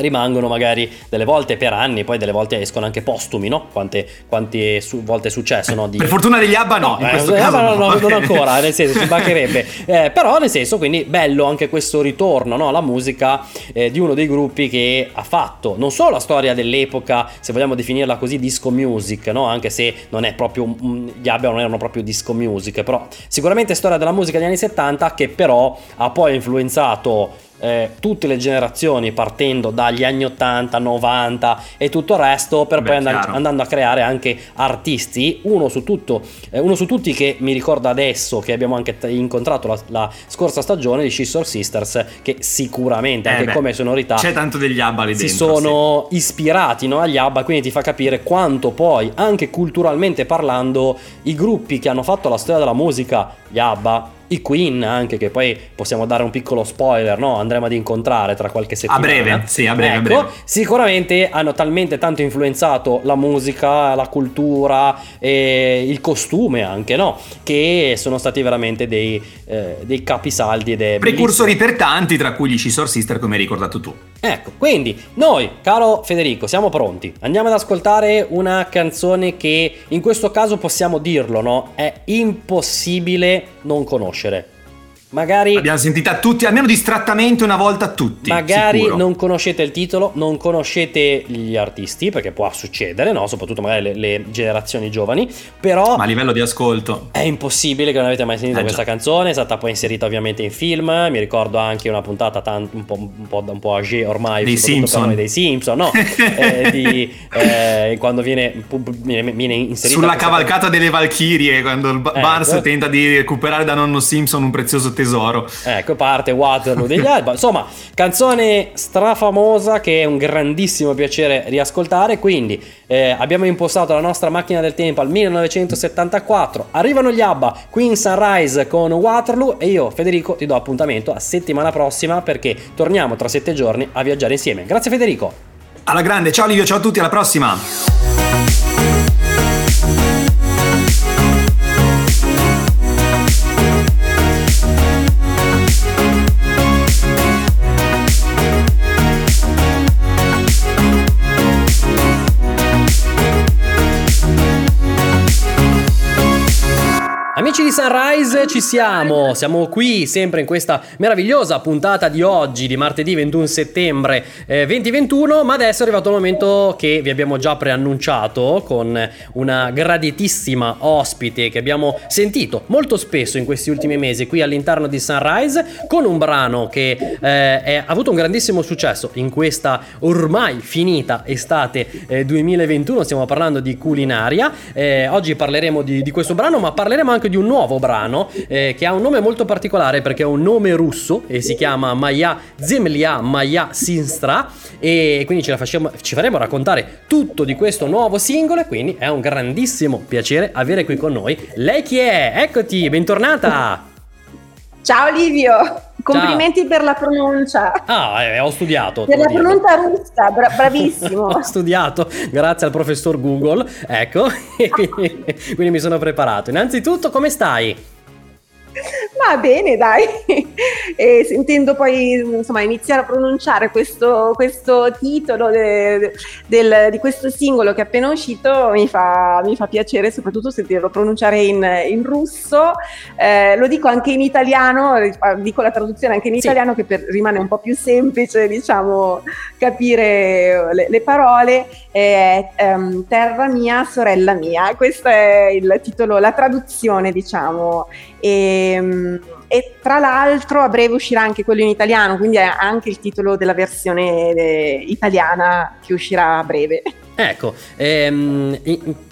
rimangono magari delle volte per anni, poi delle volte escono anche postumi, no? Quante, quante su, volte è successo, no? Di... Per fortuna degli ABBA no, in eh, questo caso no, no, non ancora, nel senso ci mancherebbe. Eh, però nel senso, quindi bello anche questo ritorno, no? La musica eh, di uno dei gruppi che ha fatto non solo la storia dell'epoca, se vogliamo definirla così, disco music, no? Anche se non è proprio, gli ABBA non erano proprio disco music, però sicuramente storia della musica degli anni 70 che però ha poi influenzato eh, tutte le generazioni partendo dagli anni 80, 90 e tutto il resto per Beh, poi and- andando a creare anche artisti, uno su, tutto, eh, uno su tutti che mi ricorda adesso che abbiamo anche t- incontrato la, la, scorsa stagione di Scissor Sisters che sicuramente eh anche beh, come sonorità c'è tanto degli ABBA lì si dentro, sono sì. ispirati no, agli ABBA quindi ti fa capire quanto poi anche culturalmente parlando i gruppi che hanno fatto la storia della musica gli ABBA i Queen anche che poi possiamo dare un piccolo spoiler no? andremo ad incontrare tra qualche settimana. a breve sì a breve, ecco, a breve. sicuramente hanno talmente tanto influenzato la musica la cultura e il costume anche no? Che sono stati veramente dei, eh, dei capisaldi ed precursori per tanti tra cui gli Scissor Sister come hai ricordato tu. Ecco quindi noi caro Federico siamo pronti. Andiamo ad ascoltare una canzone che in questo caso possiamo dirlo no? È impossibile non conoscere conoscere. Magari l'abbiamo sentita tutti, almeno distrattamente una volta tutti. Magari sicuro. non conoscete il titolo, non conoscete gli artisti, perché può succedere, no? Soprattutto magari le, le generazioni giovani. Però. Ma a livello di ascolto. È impossibile che non avete mai sentito eh, questa già. canzone. È stata poi inserita ovviamente in film. Mi ricordo anche una puntata tant- un, po', un, po', un po' âgé ormai. Dei Simpson. dei Simpson, no? eh, di, eh, quando viene, viene, viene inserita. Sulla cavalcata delle Valchirie, quando il Bars ecco. tenta di recuperare da nonno Simpson un prezioso tesoro. Ecco, parte Waterloo degli Alba. Insomma, canzone strafamosa che è un grandissimo piacere riascoltare. Quindi eh, abbiamo impostato la nostra macchina del tempo al 1974. Arrivano gli Abba, Queen Sunrise con Waterloo e io, Federico, ti do appuntamento a settimana prossima perché torniamo tra sette giorni a viaggiare insieme. Grazie Federico. Alla grande, ciao Livio, ciao a tutti, alla prossima. Sunrise, ci siamo, siamo qui sempre in questa meravigliosa puntata di oggi, di martedì 21 settembre eh, 2021, ma adesso è arrivato il momento che vi abbiamo già preannunciato con una graditissima ospite che abbiamo sentito molto spesso in questi ultimi mesi qui all'interno di Sunrise, con un brano che eh, è, ha avuto un grandissimo successo in questa ormai finita estate eh, 2021, stiamo parlando di culinaria, eh, oggi parleremo di, di questo brano, ma parleremo anche di un nuovo brano eh, che ha un nome molto particolare perché è un nome russo e si chiama Maya Zemlia Maya Sinstra e quindi ce la facciamo, ci faremo raccontare tutto di questo nuovo singolo e quindi è un grandissimo piacere avere qui con noi lei chi è? Eccoti, bentornata! Ciao Livio! Complimenti Ciao. per la pronuncia. Ah, eh, ho studiato. Per la pronuncia russa, bra- bravissimo. ho studiato grazie al professor Google, ecco, quindi, quindi mi sono preparato. Innanzitutto, come stai? Va bene, dai. E sentendo poi insomma, iniziare a pronunciare questo, questo titolo de, del, di questo singolo che è appena uscito mi fa, mi fa piacere, soprattutto sentirlo pronunciare in, in russo. Eh, lo dico anche in italiano, dico la traduzione anche in sì. italiano che per, rimane un po' più semplice, diciamo, capire le, le parole. Eh, um, terra mia, sorella mia. Questo è il titolo, la traduzione, diciamo. E, ehm, e, tra l'altro a breve uscirà anche quello in italiano, quindi è anche il titolo della versione eh, italiana che uscirà a breve. Ecco, ehm,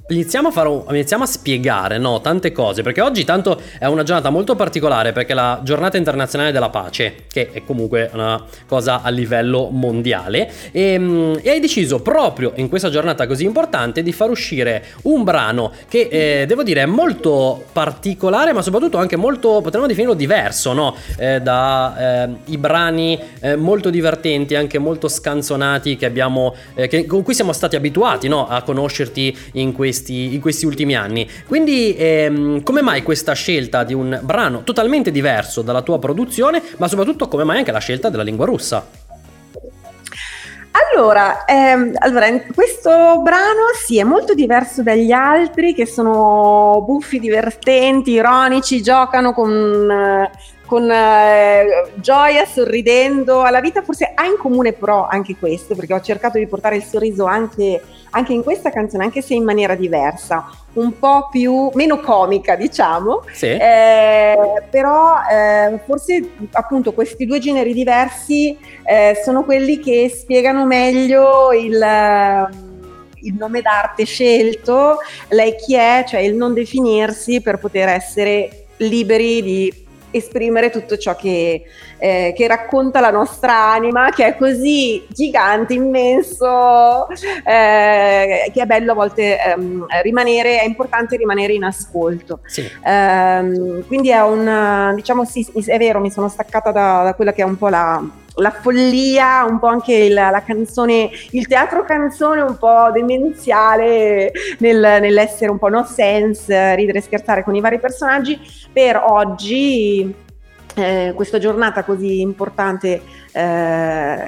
iniziamo a, fare iniziamo a spiegare no, tante cose, perché oggi tanto è una giornata molto particolare, perché è la giornata internazionale della pace, che è comunque una cosa a livello mondiale, e, ehm, e hai deciso proprio in questa giornata così importante di far uscire un brano che eh, devo dire è molto particolare, ma soprattutto anche molto, potremmo definirlo diverso, no? eh, da eh, brani eh, molto divertenti, anche molto scanzonati che abbiamo, eh, che, con cui siamo stati abituati no? a conoscerti in questi questi, in questi ultimi anni. Quindi ehm, come mai questa scelta di un brano totalmente diverso dalla tua produzione, ma soprattutto come mai anche la scelta della lingua russa? Allora, ehm, allora, questo brano sì è molto diverso dagli altri che sono buffi, divertenti, ironici, giocano con, con eh, gioia, sorridendo alla vita, forse ha in comune però anche questo, perché ho cercato di portare il sorriso anche, anche in questa canzone, anche se in maniera diversa, un po' più, meno comica diciamo, Sì. eh, però eh, forse appunto questi due generi diversi eh, sono quelli che spiegano meglio il, il nome d'arte scelto, lei chi è, cioè il non definirsi per poter essere liberi di esprimere tutto ciò che, eh, che racconta la nostra anima, che è così gigante, immenso, eh, che è bello a volte ehm, rimanere, è importante rimanere in ascolto. Sì. Ehm, quindi è un, diciamo sì, è vero, mi sono staccata da, da quella che è un po' la, la follia, un po' anche il, la canzone, il teatro canzone un po' demenziale nel, nell'essere un po' no sense, ridere e scherzare con i vari personaggi, per oggi eh, questa giornata così importante eh,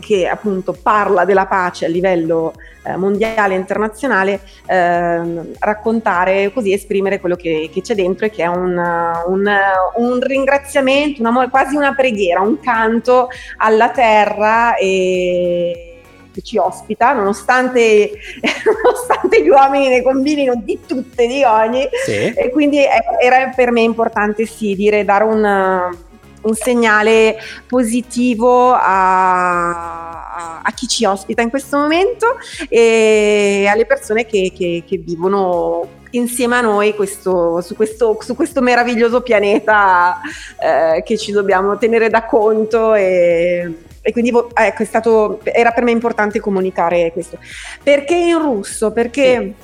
che appunto parla della pace a livello eh, mondiale e internazionale, ehm, raccontare così, esprimere quello che, che c'è dentro e che è un, un, un ringraziamento, un amore, quasi una preghiera, un canto alla terra e che ci ospita, nonostante, nonostante gli uomini ne combinino di tutte, di ogni, Sì. e quindi era per me importante sì, dire, dare un, un segnale positivo a, a- a chi ci ospita in questo momento e alle persone che, che- che vivono insieme a noi questo- su, questo, su questo meraviglioso pianeta eh, che ci dobbiamo tenere da conto e, e quindi vo- ecco, è stato, era per me importante comunicare questo. Perché in russo? Perché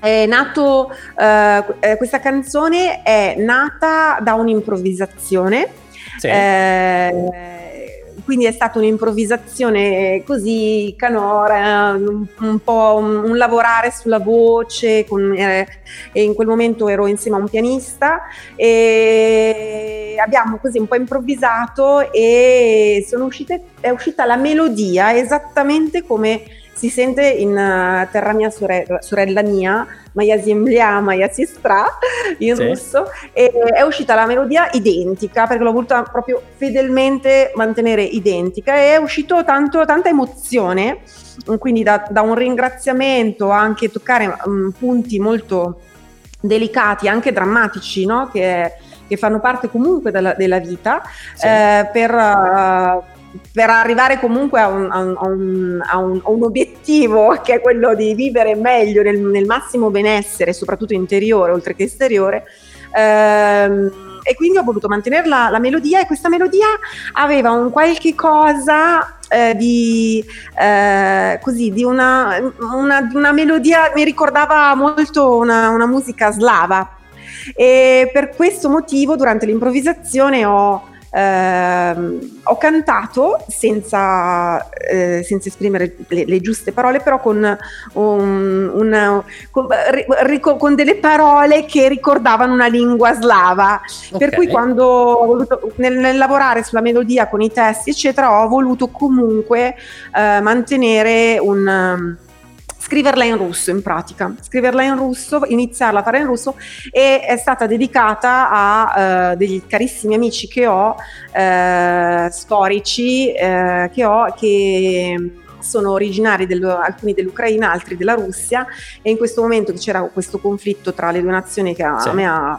è nato, eh, eh, questa canzone è nata da un'improvvisazione. Sì. Eh, quindi è stata un'improvvisazione così canora, un, un po' un, un lavorare sulla voce, con- eh, e in quel momento ero insieme a un pianista e abbiamo così un po' improvvisato e sono uscite, è uscita la melodia esattamente come si sente in uh, terra mia sorella, sorella mia, Maya Ziemblia, Maya Sistra in sì. russo e è uscita la melodia identica perché l'ho voluta proprio fedelmente mantenere identica e è uscito tanto, tanta emozione quindi da, da un ringraziamento anche toccare um, punti molto delicati anche drammatici no? che, che fanno parte comunque della, della vita sì. eh, per uh, per arrivare comunque a un, a un- a un- a un- obiettivo che è quello di vivere meglio nel, nel massimo benessere, soprattutto interiore oltre che esteriore. Ehm, e quindi ho voluto mantenere la, la melodia e questa melodia aveva un qualche cosa eh, di eh, così di una, una, una melodia mi ricordava molto una, una musica slava e per questo motivo durante l'improvvisazione ho, ehm, ho cantato senza, eh, senza esprimere le, le giuste parole, però con, un- una- con, ri- rico- con delle parole che ricordavano una lingua slava. Per Ok. cui quando ho voluto, nel, nel lavorare sulla melodia con i testi, eccetera, ho voluto comunque eh, mantenere un... scriverla in russo in pratica, scriverla in russo, iniziarla a fare in russo e è stata dedicata a eh, degli carissimi amici che ho, eh, storici eh, che ho, che sono originari del- alcuni dell'Ucraina, altri della Russia e in questo momento che c'era questo conflitto tra le due nazioni che a, Sì. me ha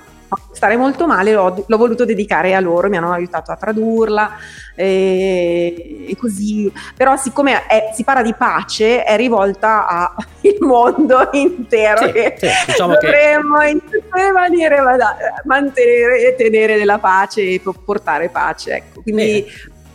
stare molto male, l'ho, l'ho voluto dedicare a loro, mi hanno aiutato a tradurla e, e così. Però siccome è- si parla di pace, è rivolta al mondo intero. Sì, che sì, diciamo che- dovremmo in tutte le maniere ma- mantenere e tenere della pace e po- portare pace. Ecco. Quindi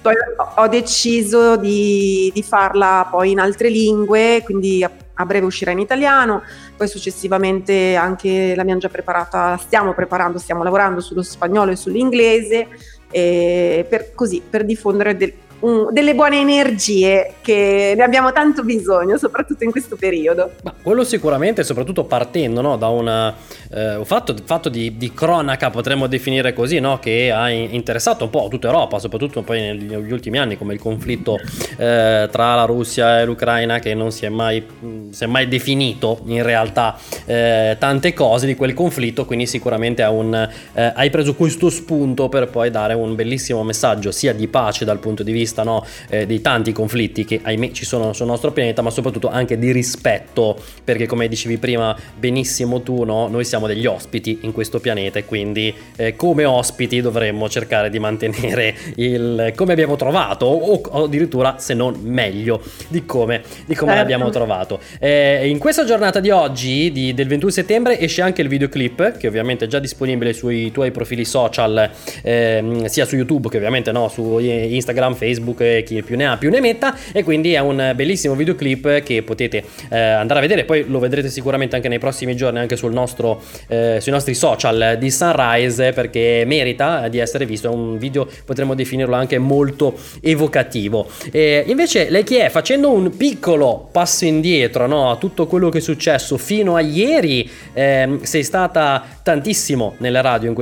poi ho deciso di, di farla poi in altre lingue, quindi a, a breve uscirà in italiano, poi successivamente anche l'abbiamo già preparata, stiamo preparando, stiamo lavorando sullo spagnolo e sull'inglese, e per, così, per diffondere del- un, delle buone energie che ne abbiamo tanto bisogno, soprattutto in questo periodo. Ma quello sicuramente, soprattutto partendo no, da un eh, fatto, fatto di, di, cronaca, potremmo definire così, no, che ha interessato un po' tutta Europa, soprattutto poi negli ultimi anni, come il conflitto eh, tra la Russia e l'Ucraina, che non si è mai, si è mai definito in realtà eh, tante cose di quel conflitto, quindi sicuramente un, eh, hai preso questo spunto per poi dare un bellissimo messaggio sia di pace dal punto di vista no, eh, dei tanti conflitti che ahimè ci sono sul nostro pianeta, ma soprattutto anche di rispetto, perché come dicevi prima benissimo tu, no, noi siamo degli ospiti in questo pianeta e quindi eh, come ospiti dovremmo cercare di mantenere il come abbiamo trovato o, o addirittura se non meglio di come, di come certo. l'abbiamo trovato. Eh, in questa giornata di oggi, di, del 21 settembre, esce anche il videoclip che ovviamente è già disponibile sui tuoi profili social, eh, sia su YouTube che ovviamente no, su Instagram, Facebook e chi più ne ha più ne metta e quindi è un bellissimo videoclip che potete eh, andare a vedere, poi lo vedrete sicuramente anche nei prossimi giorni anche nostro, eh, sui nostri social di Sunrise perché merita di essere visto, è un video potremmo definirlo anche molto evocativo. E invece lei chi è? Facendo un piccolo passo indietro no, a tutto quello che è successo fino a ieri, eh, sei stata tantissimo nella radio in,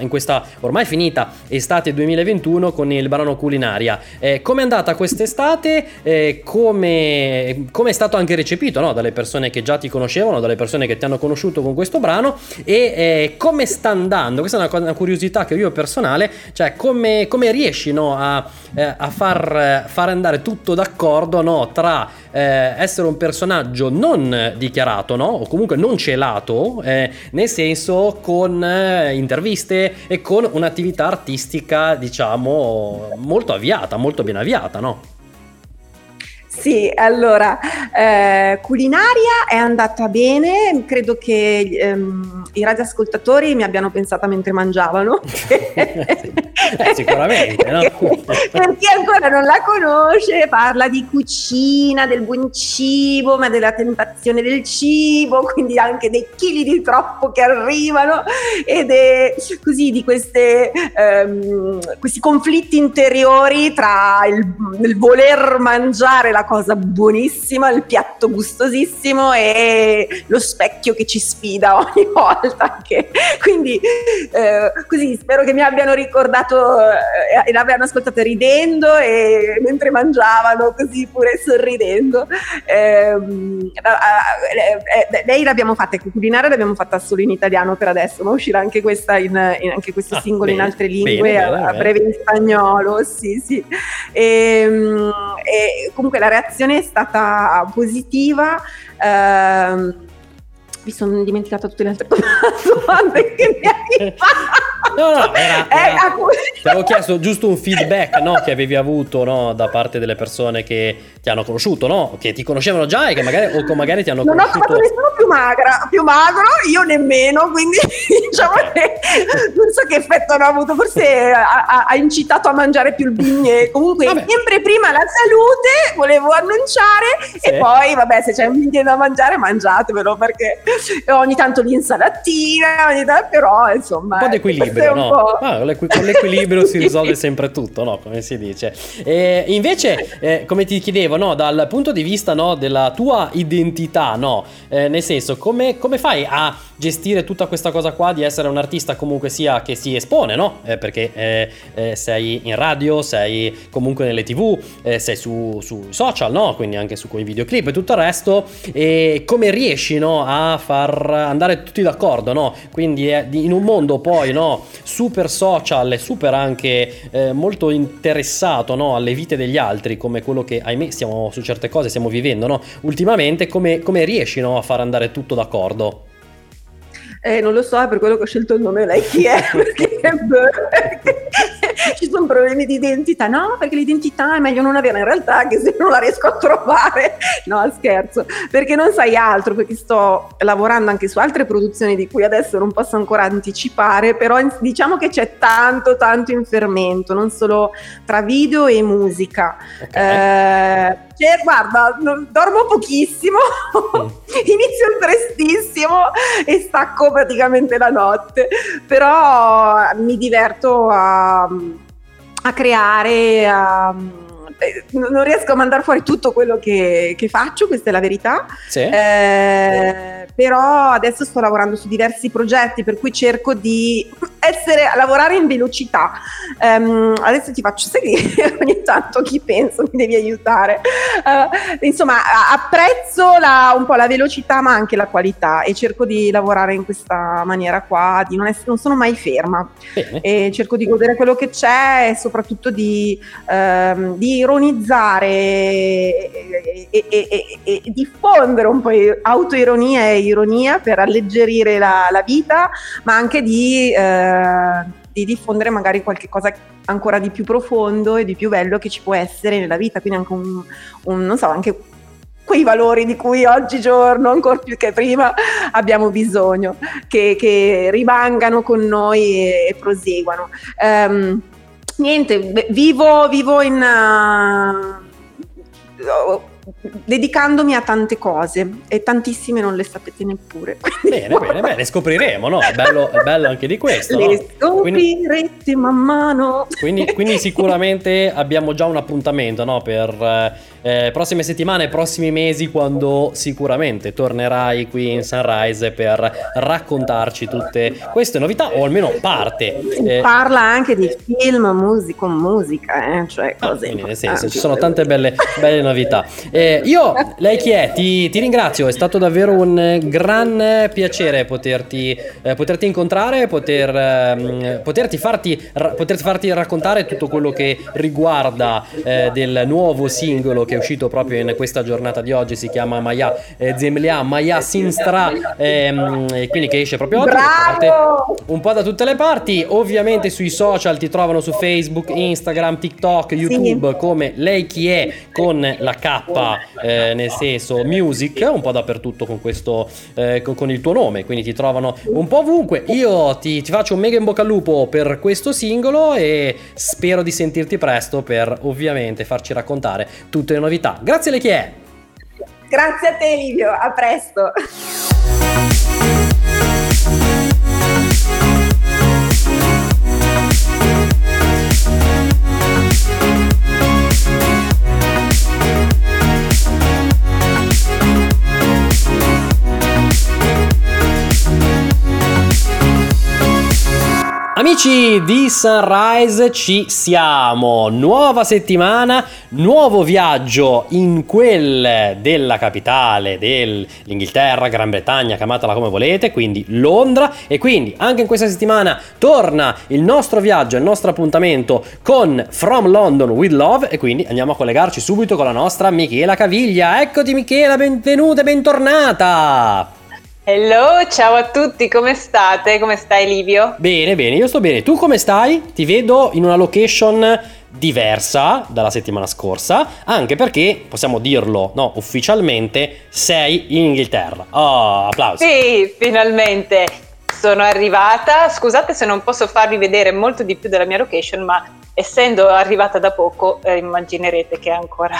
in questa ormai finita estate 2021 con il brano culinaria. Eh, come è andata quest'estate? Eh, come, è stato anche recepito no? dalle persone che già ti conoscevano, dalle persone che ti hanno conosciuto con questo brano e eh, come sta andando? Questa è una, una, curiosità che io personale, cioè come, come riesci no, a, eh, a far, far, andare tutto d'accordo no, tra eh, essere un personaggio non dichiarato o comunque non celato, eh, nel senso con interviste e con un'attività artistica diciamo molto avviata, molto ben avviata, no? Sì, allora, eh, culinaria è andata bene, credo che ehm, i radioascoltatori mi abbiano pensata mentre mangiavano. eh, sicuramente, no? per chi ancora non la conosce, parla di cucina, del buon cibo, ma della tentazione del cibo, quindi anche dei chili di troppo che arrivano ed è così di queste, ehm, questi conflitti interiori tra il, il voler mangiare la cosa buonissima, il piatto gustosissimo e lo specchio che ci sfida ogni volta. Che, quindi eh, così spero che mi abbiano ricordato eh, e l'abbiano ascoltato ridendo e mentre mangiavano così pure sorridendo. Ehm, eh, eh, lei l'abbiamo fatta, culinaria l'abbiamo fatta solo in italiano per adesso, ma uscirà anche questa in, in anche questo ah, singolo bene, in altre lingue bene, bene, a, breve in spagnolo, sì sì. E, ehm, e comunque la reazione è stata positiva. Ehm, mi sono dimenticata tutte le altre domande che mi hai fatto. No, no, era, era, ti avevo chiesto giusto un feedback no, che avevi avuto no, da parte delle persone che ti hanno conosciuto, no? che ti conoscevano già e che magari, o magari ti hanno non conosciuto. Non ho trovato nessuno più magra, più magro, io nemmeno, quindi diciamo okay. che non so che effetto hanno avuto, forse ha, ha, incitato a mangiare più il bignè. Comunque, vabbè. sempre prima la salute, volevo annunciare, sì. e poi, vabbè, se c'è un bignè da mangiare, mangiatevelo perché ogni tanto l'insalatina, ogni tanto, però insomma... Un po' di equilibrio, no? Po'... Ah, con l'equilibrio si risolve sempre tutto, no? Come si dice. E invece, eh, come ti chiedevo, no, dal punto di vista no, della tua identità, no? Eh, nel senso, come, come, fai a gestire tutta questa cosa qua di essere un artista comunque sia che si espone, no? Eh, perché eh, eh sei in radio, sei comunque nelle tv, eh, sei su, su, social, no? Quindi anche su quei videoclip e tutto il resto. E come riesci, no, a far andare tutti d'accordo, no? Quindi in un mondo poi, no, super social e super anche eh, molto interessato, no, alle vite degli altri, come quello che ahimè stiamo su certe cose stiamo vivendo, no? Ultimamente come, come riesci no, a far andare tutto d'accordo? Eh, non lo so, è per quello che ho scelto il nome, lei chi è? perché, ci sono problemi di identità. No, perché l'identità è meglio non avere in realtà, che se non la riesco a trovare. No, scherzo, perché non sai altro, perché sto lavorando anche su altre produzioni di cui adesso non posso ancora anticipare, però diciamo che c'è tanto, tanto in fermento, non solo tra video e musica. Okay. Eh, cioè, guarda, dormo pochissimo, mm. inizio prestissimo e stacco praticamente la notte, però mi diverto a, a creare, a, eh, non riesco a mandare fuori tutto quello che, che faccio, questa è la verità. Sì. Eh, però adesso sto lavorando su diversi progetti per cui cerco di essere, lavorare in velocità. Um, adesso ti faccio seguire ogni tanto chi penso mi devi aiutare. Uh, insomma, apprezzo la, un po' la velocità ma anche la qualità e cerco di lavorare in questa maniera qua, di non, essere, non sono mai ferma. E cerco di godere quello che c'è e soprattutto di, um, di ironizzare e, e, e, e, diffondere un po' autoironia e ironia per alleggerire la, la vita, ma anche di... Uh, di diffondere magari qualche cosa ancora di più profondo e di più bello che ci può essere nella vita, quindi anche un, un non so, anche quei valori di cui oggigiorno, ancora più che prima, abbiamo bisogno, che, che rimangano con noi e, e proseguano. Um, niente, vivo, vivo in... Uh, dedicandomi a tante cose e tantissime non le sapete neppure. Bene, bene, bene, le scopriremo, no? È bello, è bello anche di questo. Le no? scoprirete quindi, man mano. Quindi, quindi, sicuramente abbiamo già un appuntamento no? per eh, prossime settimane, prossimi mesi, quando sicuramente tornerai qui in Sunrise per raccontarci tutte queste novità o almeno parte. Eh, parla anche di film, musica, musica, eh? cioè ah, cose. Ah, quindi nel senso, ci sono tante belle, belle novità. Eh, io, lei chi è? Ti, ti, ringrazio, è stato davvero un gran piacere poterti, eh, poterti incontrare, poter, eh, poterti, farti, ra, poterti, farti, raccontare tutto quello che riguarda eh, del nuovo singolo che è uscito proprio in questa giornata di oggi, si chiama Maya eh, Zemlia, Maya Sinstra, ehm, quindi che esce proprio oggi. Un po' da tutte le parti, ovviamente sui social ti trovano su Facebook, Instagram, TikTok, YouTube sì. come lei chi è con la K eh, nel senso music, un po' dappertutto con questo, eh, con, con, il tuo nome, quindi ti trovano un po' ovunque. Io ti, ti, faccio un mega in bocca al lupo per questo singolo e spero di sentirti presto per ovviamente farci raccontare tutte le novità. Grazie a lei chi è! Grazie a te Livio, a presto! Amici di Sunrise ci siamo, nuova settimana, nuovo viaggio in quel della capitale dell'Inghilterra, Gran Bretagna, chiamatela come volete, quindi Londra e quindi anche in questa settimana torna il nostro viaggio, il nostro appuntamento con From London with Love e quindi andiamo a collegarci subito con la nostra Michela Caviglia. Eccoti Michela, benvenuta e bentornata! Hello, ciao a tutti, come state? Come stai Livio? Bene, bene, io sto bene. Tu come stai? Ti vedo in una location diversa dalla settimana scorsa, anche perché, possiamo dirlo, no, ufficialmente, sei in Inghilterra. Oh, applausi. Sì, finalmente sono arrivata. Scusate se non posso farvi vedere molto di più della mia location, ma essendo arrivata da poco, eh, immaginerete che è ancora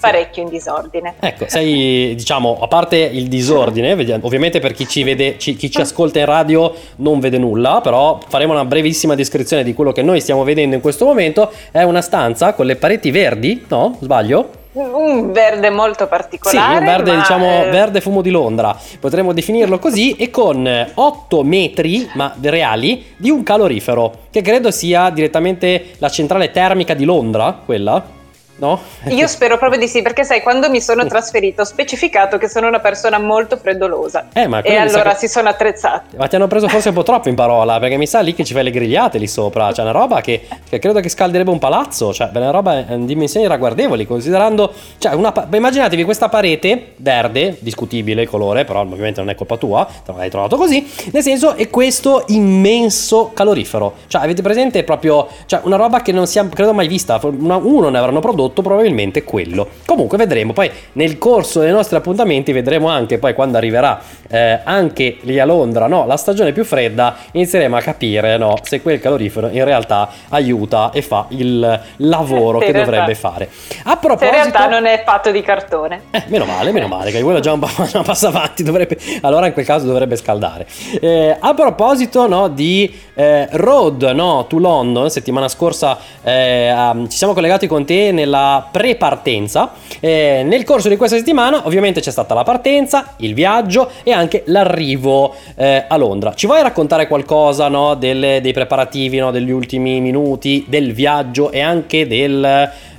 parecchio in disordine. Ecco, sei, diciamo, a parte il disordine, ovviamente per chi ci vede, chi ci ascolta in radio non vede nulla, però faremo una brevissima descrizione di quello che noi stiamo vedendo in questo momento. È una stanza con le pareti verdi, no? Sbaglio? un verde molto particolare. Sì, un verde, ma... diciamo, eh, verde fumo di Londra, potremmo definirlo così, e con 8 metri, ma reali, di un calorifero, che credo sia direttamente la centrale termica di Londra, quella. No? Io spero proprio di sì, perché sai, quando mi sono trasferito ho specificato che sono una persona molto freddolosa. Eh, e allora che... si sono attrezzati. Ma ti hanno preso forse un po' troppo in parola, perché mi sa lì che ci fai le grigliate lì sopra. C'è una roba che, che credo che scalderebbe un palazzo. Cioè, una roba in dimensioni ragguardevoli, considerando. Cioè, una, immaginatevi questa parete verde, discutibile il colore, però ovviamente non è colpa tua, te l'hai trovato così. Nel senso, è questo immenso calorifero. Cioè, avete presente proprio. Cioè, una roba che non si è, credo mai vista. Uno ne avranno prodotto prodotto probabilmente quello. Comunque vedremo, poi nel corso dei nostri appuntamenti vedremo anche poi quando arriverà eh, anche lì a Londra, no, la stagione più fredda, inizieremo a capire, no, se quel calorifero in realtà aiuta e fa il lavoro che realtà, dovrebbe fare. A proposito, in realtà non è fatto di cartone. Eh, meno male, meno male, che quello già un, passo avanti, dovrebbe, allora in quel caso dovrebbe scaldare. Eh, a proposito, no, di eh, Road, no, to London, settimana scorsa eh, ci siamo collegati con te nella la pre-partenza. Eh, nel corso di questa settimana ovviamente c'è stata la partenza, il viaggio e anche l'arrivo eh, a Londra. Ci vuoi raccontare qualcosa no, delle, dei preparativi, no, degli ultimi minuti, del viaggio e anche del,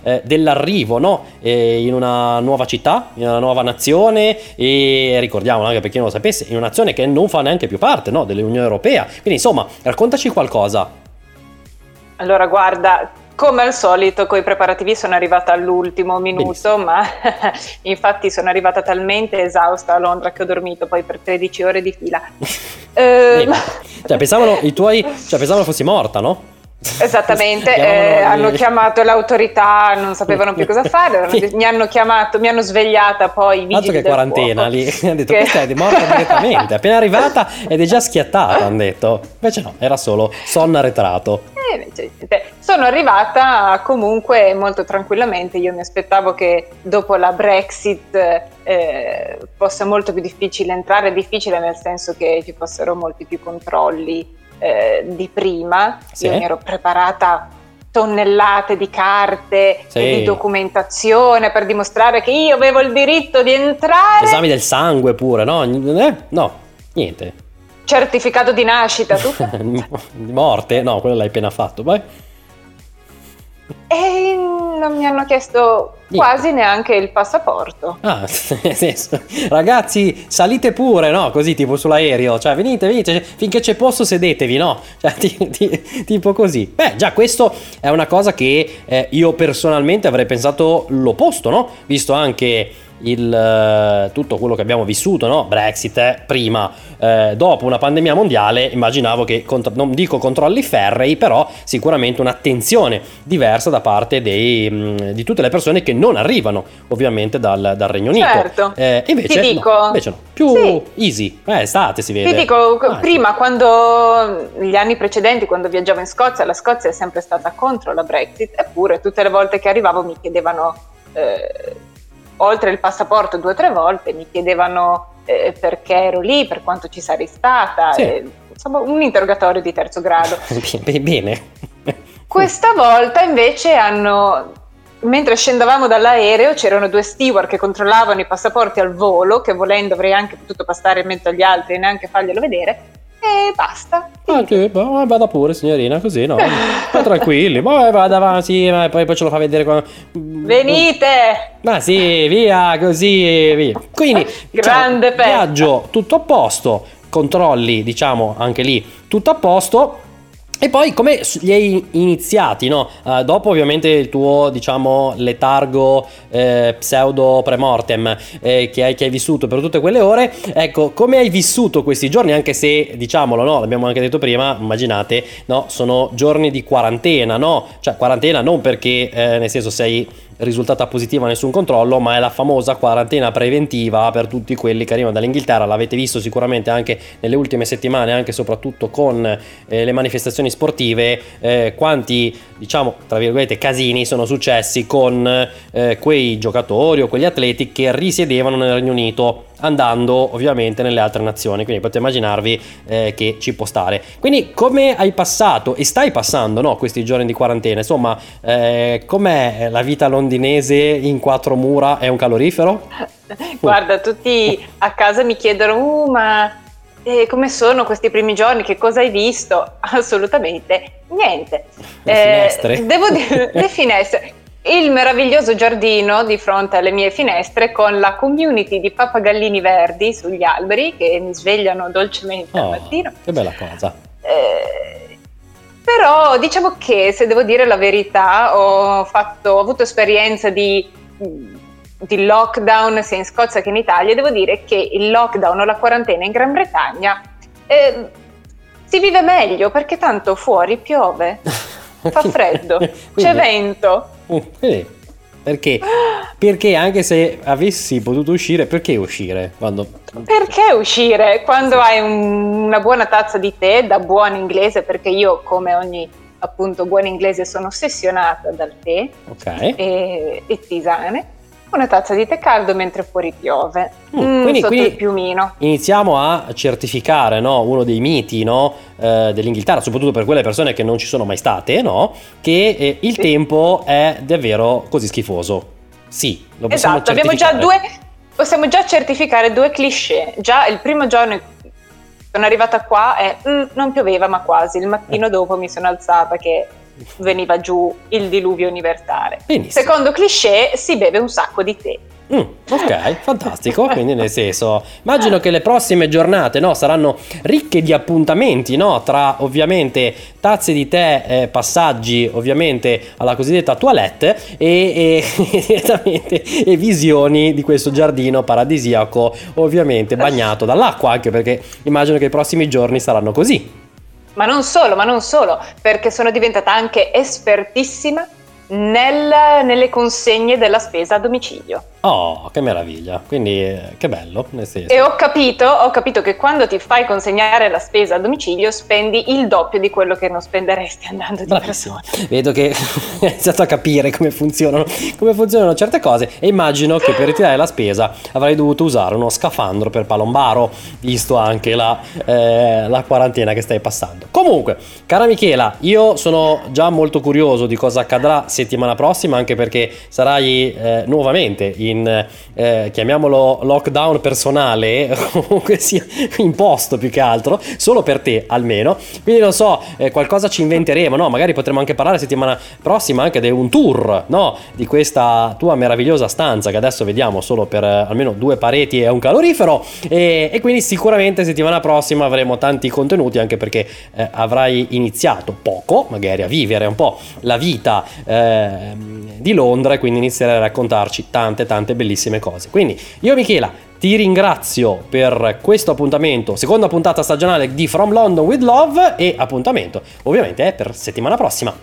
eh, dell'arrivo no, eh, in una nuova città, in una nuova nazione e ricordiamo anche per chi non lo sapesse, in una nazione che non fa neanche più parte dell'Unione Europea. Quindi insomma, raccontaci qualcosa. Allora, guarda, come al solito, con i preparativi sono arrivata all'ultimo minuto, Benissimo. ma infatti sono arrivata talmente esausta a Londra che ho dormito poi per 13 ore di fila. eh, cioè, pensavano i tuoi, cioè, pensavano fossi morta, no? Esattamente, eh, hanno chiamato l'autorità, non sapevano più cosa fare, mi hanno chiamato, mi hanno svegliata poi. Altro che quarantena fuoco. lì, hanno detto che... questa è morta direttamente, appena arrivata ed è già schiattata, hanno detto. Invece no, era solo sonno arretrato. Eh, sono arrivata comunque molto tranquillamente, io mi aspettavo che dopo la Brexit eh, fosse molto più difficile entrare, difficile nel senso che ci fossero molti più controlli eh, di prima, sì. io mi ero preparata tonnellate di carte sì. e di documentazione per dimostrare che io avevo il diritto di entrare. Esami del sangue pure, no? Eh? No, niente. Certificato di nascita, tu? di morte? No, quello l'hai appena fatto, vai. E non mi hanno chiesto quasi neanche il passaporto. Ah, ragazzi, salite pure, no? Così tipo sull'aereo, cioè venite, venite, finché c'è posto sedetevi, no? Cioè, ti, ti, tipo così. Beh, già questo è una cosa che eh, io personalmente avrei pensato l'opposto, no? Visto anche il, eh, tutto quello che abbiamo vissuto, no? Brexit eh, prima, eh, dopo una pandemia mondiale, immaginavo che, non dico controlli ferrei, però sicuramente un'attenzione diversa da parte dei, mm, di tutte le persone che non arrivano ovviamente dal, dal Regno Unito. Certo. Eh, invece, Ti dico, no, invece no, più sì. easy, eh, estate si vede. Ti dico, ah, prima sì. quando, gli anni precedenti, quando viaggiavo in Scozia, la Scozia è sempre stata contro la Brexit, eppure tutte le volte che arrivavo mi chiedevano... Oltre il passaporto due o tre volte mi chiedevano eh, perché ero lì, per quanto ci sarei stata, sì. eh, insomma un interrogatorio di terzo grado. Bene. Questa volta invece hanno, mentre scendevamo dall'aereo c'erano due steward che controllavano i passaporti al volo, che volendo avrei anche potuto passare in mezzo agli altri e neanche farglielo vedere, e basta. Che, boh, vada pure signorina, così no? Sta tranquilli, poi vada avanti, poi, poi ce lo fa vedere quando... Venite! Ma sì, via, così, via. Quindi, Grande diciamo, viaggio tutto a posto, controlli, diciamo, anche lì tutto a posto e poi come li hai iniziati, no? Uh, dopo ovviamente il tuo, diciamo, letargo eh, pseudo premortem eh, che, hai, che, hai, vissuto per tutte quelle ore, ecco, come hai vissuto questi giorni, anche se, diciamolo, no? L'abbiamo anche detto prima, immaginate, no? Sono giorni di quarantena, no? Cioè, quarantena non perché, eh, nel senso, sei risultata positiva nessun controllo, ma è la famosa quarantena preventiva per tutti quelli che arrivano dall'Inghilterra. L'avete visto sicuramente anche nelle ultime settimane, anche e soprattutto con eh, le manifestazioni sportive, eh, quanti, diciamo, tra virgolette, casini sono successi con eh, quei giocatori o quegli atleti che risiedevano nel Regno Unito andando ovviamente nelle altre nazioni, quindi potete immaginarvi eh, che ci può stare. Quindi come hai passato e stai passando no, questi giorni di quarantena? Insomma, eh, com'è la vita londinese in quattro mura? È un calorifero? Guarda, tutti a casa mi chiedono, uh, ma eh, come sono questi primi giorni? Che cosa hai visto? Assolutamente niente. Le finestre. Eh, devo dire, le finestre il meraviglioso giardino di fronte alle mie finestre con la community di pappagallini verdi sugli alberi che mi svegliano dolcemente oh, al mattino. Che bella cosa. Eh, però diciamo che se devo dire la verità ho, fatto, ho avuto esperienza di, di, lockdown sia in Scozia che in Italia e devo dire che il lockdown o la quarantena in Gran Bretagna eh, si vive meglio perché tanto fuori piove, fa freddo, c'è vento. Eh, perché? Perché anche se avessi potuto uscire, perché uscire? Quando... Perché uscire? Quando hai un, una buona tazza di tè da buon inglese, perché io come ogni appunto buon inglese sono ossessionata dal tè okay. e, e tisane. Una tazza di tè caldo mentre fuori piove, Mm, Mm, quindi- quindi- piumino. Iniziamo a certificare no, uno dei miti no, eh, dell'Inghilterra, soprattutto per quelle persone che non ci sono mai state, no, che eh, il Sì. tempo è davvero così schifoso. Sì, lo possiamo Esatto, abbiamo già due, possiamo già certificare due cliché. Già il primo giorno in cui sono arrivata qua e "Mm, non pioveva ma quasi, il Eh. mattino dopo mi sono alzata che veniva giù il diluvio universale. Benissimo. Secondo cliché si beve un sacco di tè. Mm, ok, fantastico. Quindi, nel senso, immagino che le prossime giornate no, saranno ricche di appuntamenti, no? Tra ovviamente tazze di tè, eh, passaggi ovviamente alla cosiddetta toilette e, e, e visioni di questo giardino paradisiaco, ovviamente bagnato dall'acqua, anche perché immagino che i prossimi giorni saranno così. Ma non solo, ma non solo, perché sono diventata anche espertissima nel- nelle consegne della spesa a domicilio. Oh, che meraviglia! Quindi, eh, che bello. E ho capito, ho capito che quando ti fai consegnare la spesa a domicilio spendi il doppio di quello che non spenderesti andando di Bravissimo. persona. Vedo che hai iniziato a capire come funzionano, come funzionano certe cose e immagino che per ritirare la spesa avrai dovuto usare uno scafandro per palombaro, visto anche la, eh, la quarantena che stai passando. Comunque, cara Michela, io sono già molto curioso di cosa accadrà settimana prossima, anche perché sarai eh, nuovamente in, eh, chiamiamolo lockdown personale, comunque sia imposto più che altro, solo per te almeno. Quindi non so, eh, qualcosa ci inventeremo, no? Magari potremo anche parlare settimana prossima anche di un tour, no? Di questa tua meravigliosa stanza che adesso vediamo solo per eh, almeno due pareti e un calorifero. E, e quindi sicuramente settimana prossima avremo tanti contenuti anche perché eh, avrai iniziato poco, magari a vivere un po' la vita ehm, di Londra e quindi inizierai a raccontarci tante tante bellissime cose. Quindi io Michela ti ringrazio per questo appuntamento, seconda puntata stagionale di From London with Love e appuntamento ovviamente è per settimana prossima.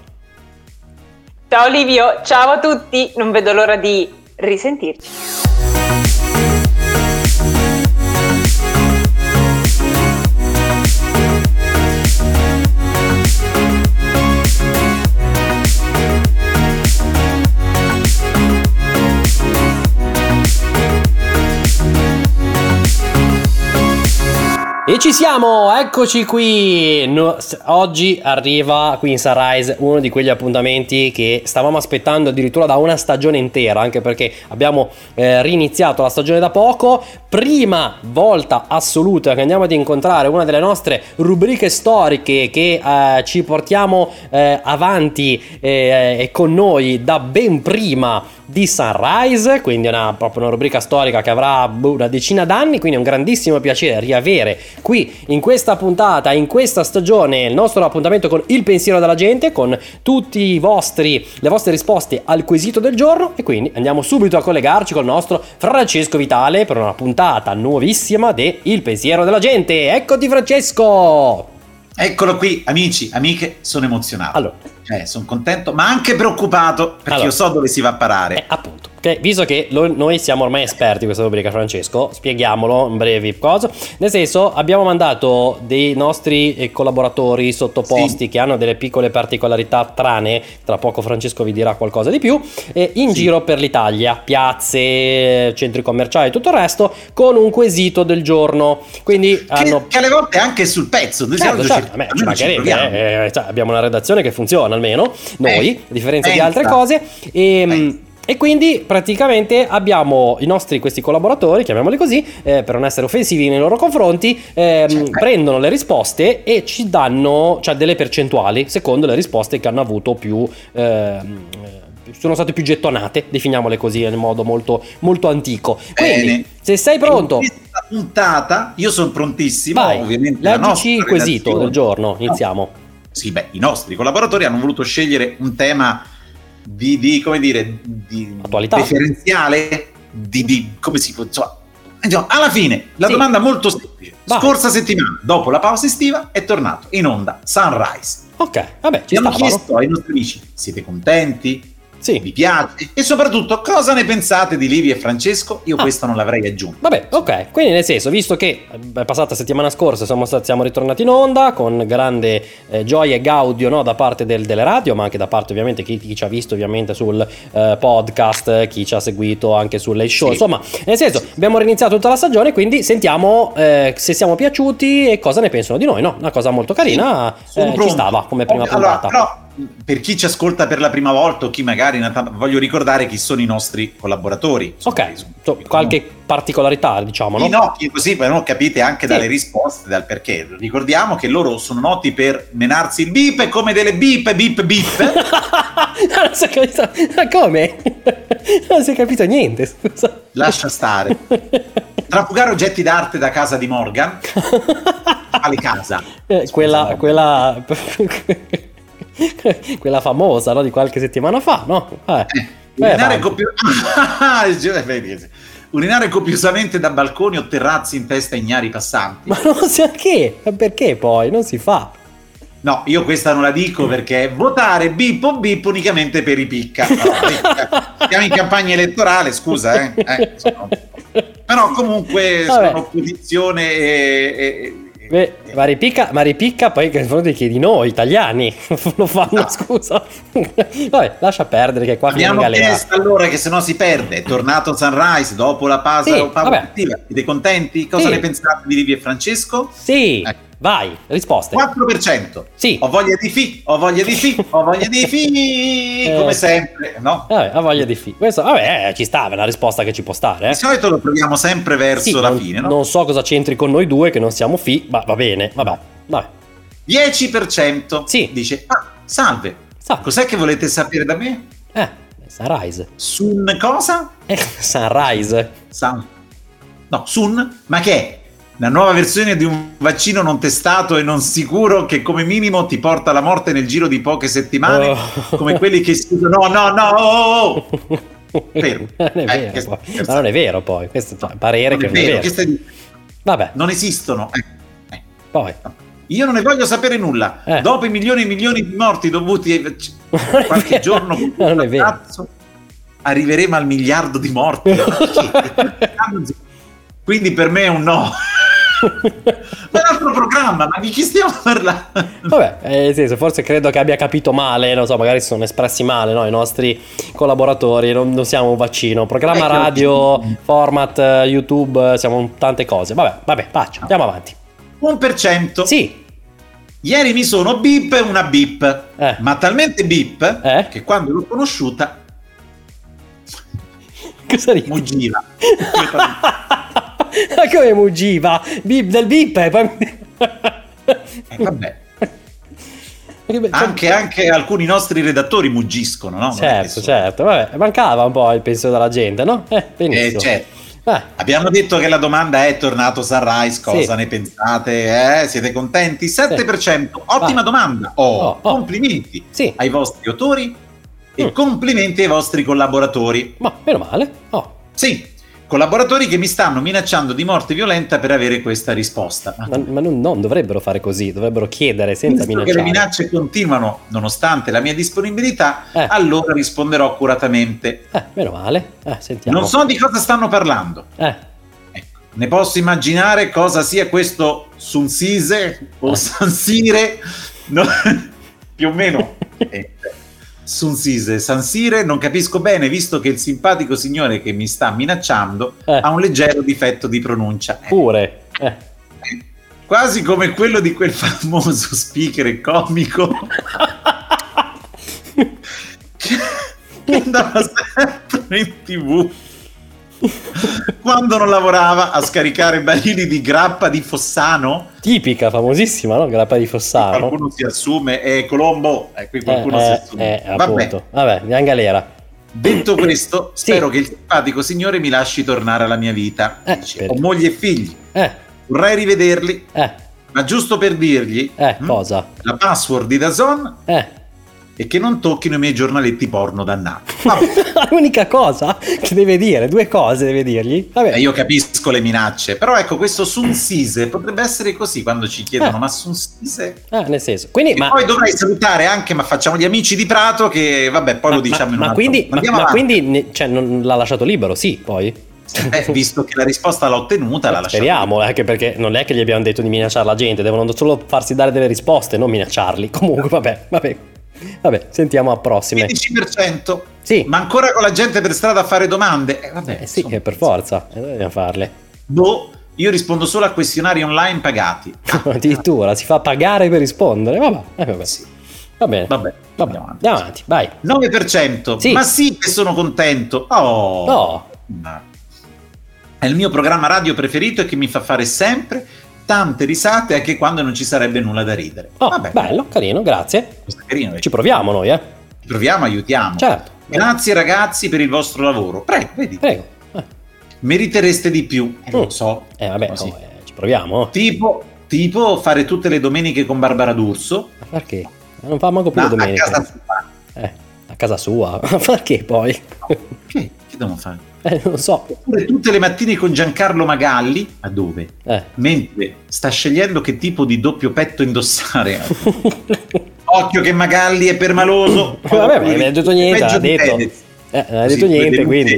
Ciao Livio, ciao a tutti, non vedo l'ora di risentirci. E ci siamo, eccoci qui. No- oggi arriva qui in Sunrise uno di quegli appuntamenti che stavamo aspettando addirittura da una stagione intera, anche perché abbiamo eh, riniziato la stagione da poco. Prima volta assoluta che andiamo ad incontrare una delle nostre rubriche storiche che eh, ci portiamo eh, avanti eh, e con noi da ben prima di Sunrise, quindi una, proprio una rubrica storica che avrà boh, una decina d'anni, quindi è un grandissimo piacere riavere qui in questa puntata, in questa stagione, il nostro appuntamento con il pensiero della gente, con tutti i vostri, le vostre risposte al quesito del giorno e quindi andiamo subito a collegarci col nostro Francesco Vitale per una puntata nuovissima de Il pensiero della gente. Eccoti Francesco! Eccolo qui, amici, amiche, sono emozionato. Allora, Cioè, sono contento, ma anche preoccupato perché Allora. io so dove si va a parare. Eh, appunto, ok, visto che lo- noi siamo ormai esperti in questa rubrica, Francesco, spieghiamolo in brevi cosa. Nel senso, abbiamo mandato dei nostri eh, collaboratori sottoposti Sì. che hanno delle piccole particolarità strane, tra poco Francesco vi dirà qualcosa di più, eh, in Sì. giro per l'Italia, piazze, centri commerciali e tutto il resto, con un quesito del giorno. Quindi Che, hanno... che alle volte è anche sul pezzo. Noi Certo, certo, ci almeno ci mancherebbe, proviamo. eh, cioè, abbiamo una redazione che funziona almeno, noi, Eh, a differenza di altre cose. E, Pensa. e quindi praticamente abbiamo i nostri questi collaboratori, chiamiamoli così, eh, per non essere offensivi nei loro confronti, ehm, Certo. prendono le risposte e ci danno cioè, delle percentuali secondo le risposte che hanno avuto più... ehm, eh, sono state più gettonate, definiamole così in modo molto, molto antico. Quindi, Bene. se sei pronto, puntata, io sono prontissimo. vai, ovviamente leggici il quesito del giorno. Iniziamo. Sì, beh, i nostri collaboratori hanno voluto scegliere un tema di, di, come dire, di Attualità. differenziale, di, di- come si può, insomma, insomma, alla fine, la Sì. domanda molto semplice. Vai. Scorsa settimana, dopo la pausa estiva, è tornato in onda Sunrise. Ok, vabbè, ci stavano. chiesto ai nostri amici, siete contenti? Sì. Vi piace? E soprattutto cosa ne pensate di Livi e Francesco? Io Ah. questo non l'avrei aggiunto. Vabbè, ok, quindi nel senso, visto che è passata settimana scorsa, siamo, stati- siamo ritornati in onda con grande eh, gioia e gaudio no, da parte del- delle radio, ma anche da parte ovviamente chi, chi ci ha visto ovviamente sul eh, podcast, chi ci ha seguito anche sulle show, Sì. insomma, nel senso, abbiamo riniziato tutta la stagione, quindi sentiamo eh, se siamo piaciuti e cosa ne pensano di noi, no? Una cosa molto carina, Sono eh, ci stava come prima Allora, puntata. però, per chi ci ascolta per la prima volta o chi magari voglio ricordare chi sono i nostri collaboratori. Ok, so- qualche particolarità, diciamo, no? I noti, così però capite anche Sì. dalle risposte, dal perché. Ricordiamo che loro sono noti per menarsi il bip come delle bip, bip, bip. non si è capito. Ma come? Non si è capito niente, scusa. Lascia stare. Trafugare oggetti d'arte da casa di Morgan. Quale casa? Eh, quella, quella, quella famosa, no? Di qualche settimana fa, no? Eh, Eh, urinare, copio- Vedi, urinare copiosamente da balconi o terrazzi in testa ignari passanti. Ma non so che, ma perché poi? Non si fa. No, io questa non la dico perché votare bip o bip unicamente per i picca. Allora, siamo in campagna elettorale, scusa, eh. Eh, sono- Però comunque Vabbè. sono opposizione e... e- Beh, ma ripicca, ma ripicca poi che sono dei di noi, italiani, lo fanno, No. scusa. Vabbè, lascia perdere che qua Abbiamo chiesto allora che se no si perde. È tornato Sunrise dopo la pausa, Sì. Siete contenti? Cosa Sì. ne pensate di Livi e Francesco? Sì, Eh. Vai, risposte. 4%. Sì. Ho voglia di fi, ho voglia di fi, ho voglia di fi, Eh. come sempre, no? Vabbè, ha voglia di fi. Questo, vabbè, eh, ci sta, è una risposta che ci può stare, Di eh. solito lo proviamo sempre verso Sì, la non, fine, no? non so cosa c'entri con noi due, che non siamo fi, ma va bene, vabbè, vabbè. 10% Sì. dice, ah, salve, Sa, cos'è che volete sapere da me? eh, Sunrise. Sun cosa? Eh, Sunrise. Sun. No, Sun? Ma che è? La nuova versione di un vaccino non testato e non sicuro che come minimo ti porta alla morte nel giro di poche settimane, Oh. come quelli che si no, no, no, oh, oh. Vero. non è Eh, vero, poi. ma non è vero poi, questo è un parere che non è vero. che stai dicendo? Vabbè, Non esistono. Eh, eh. poi. Io non ne voglio sapere nulla. Eh. Dopo i milioni e milioni di morti dovuti ai Non è qualche vero. giorno Non è vero. cazzo, arriveremo al miliardo di morti. Quindi per me è un no. È un altro programma, ma di chi stiamo parlando? Vabbè, eh, senso, forse credo che abbia capito male, non so, magari si sono espressi male, no? I nostri collaboratori, non, non siamo un vaccino. Programma Eh, radio, format, YouTube, siamo tante cose. Vabbè, vabbè, faccio, andiamo avanti. Un per cento. Sì, Ieri mi sono bip una bip, Eh. ma talmente bip Eh? che quando l'ho conosciuta cosa ridi? muggiva. Ma come muggiva? Bip del bip. eh, poi- Eh, vabbè. Anche, anche alcuni nostri redattori muggiscono, no? Non Certo, certo, vabbè, mancava un po' il pensiero della gente, no? Eh, benissimo. Eh, certo. Eh, Abbiamo detto che la domanda è tornato Sunrise, cosa Sì. ne pensate? Eh? Siete contenti? 7%, ottima Vai. domanda. Oh, Oh, oh. complimenti Sì. ai vostri autori e Mm. complimenti ai vostri collaboratori. ma meno male. Oh, Sì, collaboratori che mi stanno minacciando di morte violenta per avere questa risposta. ma, ma non, non dovrebbero fare così, dovrebbero chiedere senza Visto minacciare. le minacce continuano nonostante la mia disponibilità, Eh. allora risponderò accuratamente. Eh, meno male. Eh, sentiamo. Non so di cosa stanno parlando. Eh, Ecco, ne posso immaginare cosa sia questo Sunsise o Eh. Sansire, no, più o meno. Eh, Sunsise, Sansire, non capisco bene, visto che il simpatico signore che mi sta minacciando Eh. ha un leggero difetto di pronuncia. Eh, pure. Eh. Quasi come quello di quel famoso speaker comico che andava sempre in tv quando non lavorava a scaricare barili di grappa di Fossano Tipica, famosissima, no? Grappa di Fossano. qualcuno si assume è Colombo e qui qualcuno si eh, assume eh, Vabbè. Vabbè, andiamo in galera. detto questo Sì. spero che il simpatico signore mi lasci tornare alla mia vita Eh, Dice, per- ho moglie e figli Eh, vorrei rivederli eh, ma giusto per dirgli eh, mm, cosa? la password di Dazon Eh, e che non tocchino i miei giornaletti porno dannati. L'unica cosa che deve dire, due cose deve dirgli. Vabbè. Eh, io capisco le minacce, però ecco, questo Sun Sise potrebbe essere così quando ci chiedono, Eh. ma Sun Sise? Ah, nel senso. Quindi, E ma, poi dovrei salutare anche, ma facciamo gli amici di Prato che, vabbè, poi ma- lo diciamo ma- in un ma quindi, ma, ma quindi cioè, non l'ha lasciato libero, sì, poi. Eh, visto che la risposta l'ha ottenuta, la lasciamo. Speriamo, anche perché non è che gli abbiamo detto di minacciare la gente, devono solo farsi dare delle risposte, non minacciarli. Comunque, vabbè, vabbè. Vabbè, sentiamo a prossime. 15%. Sì. Ma ancora con la gente per strada a fare domande? Eh, vabbè, Eh, sì, insomma, per forza, eh, dobbiamo farle. Boh, io rispondo solo a questionari online pagati. Addirittura si fa pagare per rispondere. Vabbè, eh, vabbè. Sì. Va bene. Vabbè, Vabbè, andiamo avanti. andiamo avanti, vai. 9%. Sì. Ma sì che sono contento. Oh. No. Ma- È il mio programma radio preferito e che mi fa fare sempre tante risate anche quando non ci sarebbe nulla da ridere. Oh, Vabbè, bello, carino, grazie. carino. Ci proviamo noi, eh. Proviamo, aiutiamo. Certo. Grazie ragazzi per il vostro lavoro. Prego, vedi. Prego. Eh, Meritereste di più. Eh, Mm. lo so. eh, vabbè, no, eh, ci proviamo. Tipo, tipo fare tutte le domeniche con Barbara D'Urso. Ma perché? Non fa manco più Ma le a domenica. casa sua. Eh, a casa sua. Ma perché poi? Che? Che devono fare? Eh, non so. Oppure tutte le mattine con Giancarlo Magalli. A dove? Eh. Mentre sta scegliendo che tipo di doppio petto indossare. Occhio che Magalli è permaloso. Vabbè, non ha detto niente, ha detto. Eh, non ha Così, detto niente, quindi.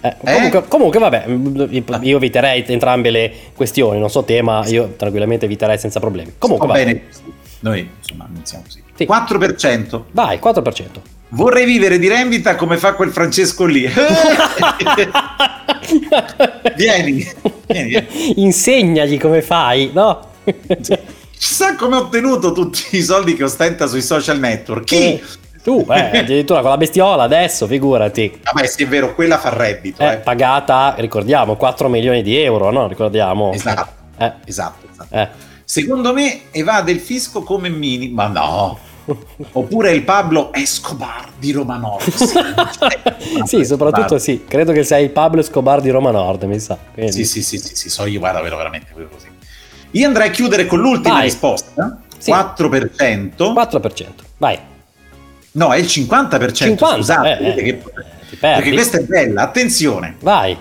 Eh, Eh? comunque, comunque, vabbè, mm, io eviterei entrambe le questioni, non so te, ma io tranquillamente eviterei senza problemi. Comunque, Va bene. Noi, insomma, non siamo così. Sì. 4%. Vai, 4%. Vorrei vivere di rendita come fa quel Francesco lì. vieni, vieni, vieni. Insegnagli come fai, no? Chissà come ha ottenuto tutti i soldi che ostenta sui social network. Chi? Eh, Tu, eh, addirittura con la bestiola adesso, figurati. Vabbè, sì, è vero, quella fa reddito. Eh, eh. pagata, ricordiamo, 4 milioni di euro, no? Ricordiamo. Esatto, Eh, esatto, esatto. eh. Secondo me evade il fisco come Mini, ma no. Oppure il Pablo Escobar di Roma Nord. sì, soprattutto sì. Credo che sei il Pablo Escobar di Roma Nord, mi sa. Sì, sì, sì, sì, sì, so io, guarda, vero, veramente così. Io andrei a chiudere con l'ultima risposta. Sì. 4%. 4%. Vai. No, è il 50%. 50, scusate, eh, eh, perdi. perché questa è bella, attenzione. Vai.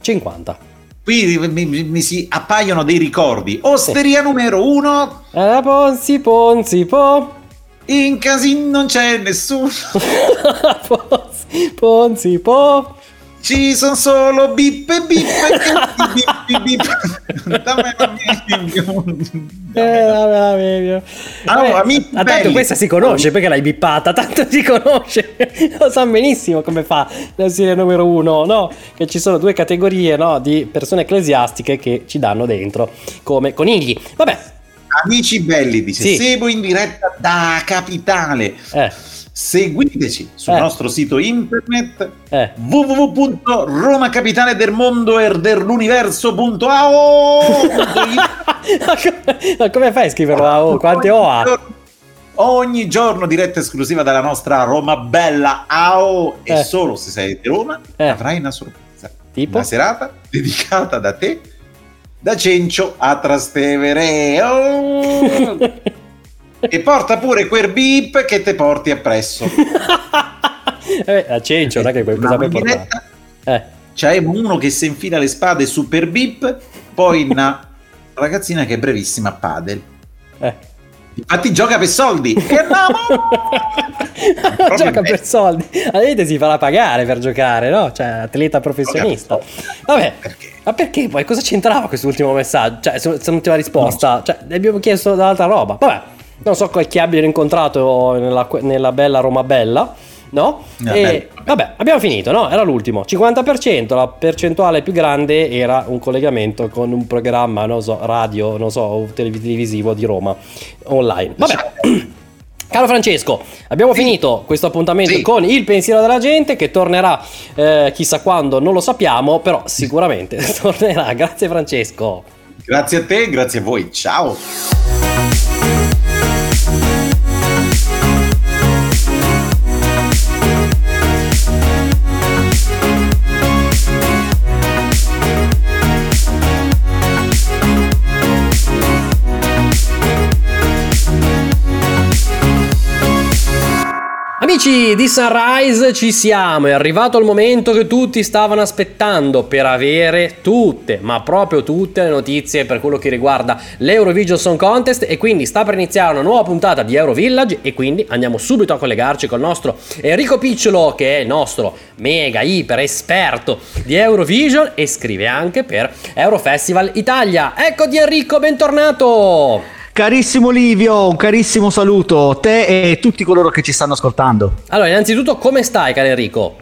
50. Qui mi, mi- mi si appaiono dei ricordi. Osteria numero uno, Eh, Ponzi, Ponzi, po. In casino non c'è nessuno. Ponzi, Ponzi, po. Ci sono solo bip e bip e bip bip bip. Dammi la Eh, vabbè, vabbè, vabbè. Ah, tanto questa si conosce perché l'hai bippata, tanto si conosce, lo sa benissimo come fa la serie numero uno, no? Che ci sono due categorie no, di persone ecclesiastiche che ci danno dentro come conigli. Vabbè, Amici belli, dice, Sì. seguo in diretta da Capitale. eh, Seguiteci sul Eh. nostro sito internet eh. www.romacapitaledermondo.ao Ma come- Ma come fai a scriverlo a O? Quante O ha? Ogni giorno diretta esclusiva dalla nostra Roma Bella AO e Eh. solo se sei di Roma Eh. avrai una sorpresa. Tipo? Una serata dedicata da te, da Cencio a Trastevere. Oh! e porta pure quel beep che te porti appresso. Eh, a Cencio, non è che puoi portare? Eh, C'è uno che si infila le spade super beep, poi una ragazzina che è brevissima a padel. eh. Infatti gioca per soldi. Gioca per soldi. La gente si farà pagare per giocare, no? Cioè, atleta professionista. Vabbè, Perché? ma perché poi? Cosa c'entrava quest'ultimo messaggio? Cioè, se non ti va risposta, cioè, ne abbiamo chiesto dall'altra roba. Vabbè, non so chi abbiano incontrato nella, nella bella Roma Bella, no? No, e, bello, vabbè, abbiamo finito, no? Era l'ultimo. 50%, la percentuale più grande era un collegamento con un programma, non so, radio, non so, televisivo di Roma online. Vabbè. Caro Francesco, abbiamo finito questo appuntamento Sì. con il pensiero della gente che tornerà eh, chissà quando, non lo sappiamo, però sicuramente tornerà. Grazie Francesco. Grazie a te, grazie a voi. Ciao. Amici di Sunrise ci siamo, è arrivato il momento che tutti stavano aspettando per avere tutte, ma proprio tutte le notizie per quello che riguarda l'Eurovision Song Contest e quindi sta per iniziare una nuova puntata di Eurovillage e quindi andiamo subito a collegarci col nostro Enrico Picciolo che è il nostro mega iper esperto di Eurovision e scrive anche per Eurofestival Italia. Eccoti Enrico, bentornato! Carissimo Livio, un carissimo saluto a te e tutti coloro che ci stanno ascoltando. Allora, innanzitutto come stai, caro Enrico?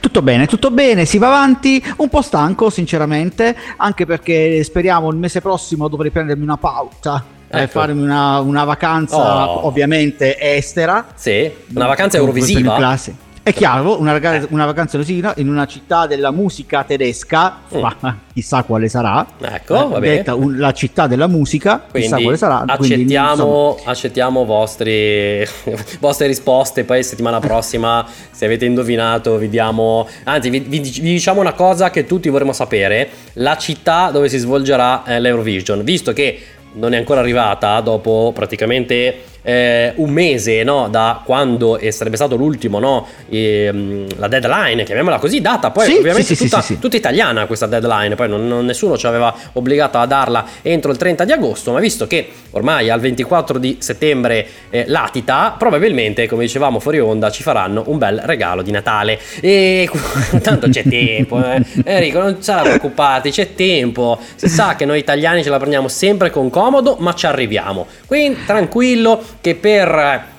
Tutto bene, tutto bene, si va avanti, un po' stanco sinceramente, anche perché speriamo il mese prossimo dovrei prendermi una pausa ecco. e farmi una, una vacanza oh. ovviamente estera. Sì, una vacanza eurovisiva. È chiaro, una, ragazza, una vacanza rosina in una città della musica tedesca, mm. ma chissà quale sarà. Ecco, va detta un, la città della musica, quindi chissà quale sarà. Accettiamo, quindi, accettiamo vostri, vostre risposte. Poi settimana prossima, se avete indovinato, vi diamo. Anzi, vi, vi, vi, diciamo una cosa che tutti vorremmo sapere: la città dove si svolgerà eh, l'Eurovision. Visto che non è ancora arrivata dopo praticamente eh, un mese no, da quando sarebbe stato l'ultimo, no, e, la deadline, chiamiamola così, data poi sì, ovviamente sì, tutta, sì, tutta, italiana questa deadline, poi non, non, nessuno ci aveva obbligato a darla entro il 30 di agosto, ma visto che ormai al 24 di settembre eh, latita, probabilmente come dicevamo fuori onda ci faranno un bel regalo di Natale. E tanto c'è tempo, eh. Enrico non sarà preoccupati, c'è tempo, si sa che noi italiani ce la prendiamo sempre con comodo, ma ci arriviamo, quindi tranquillo che per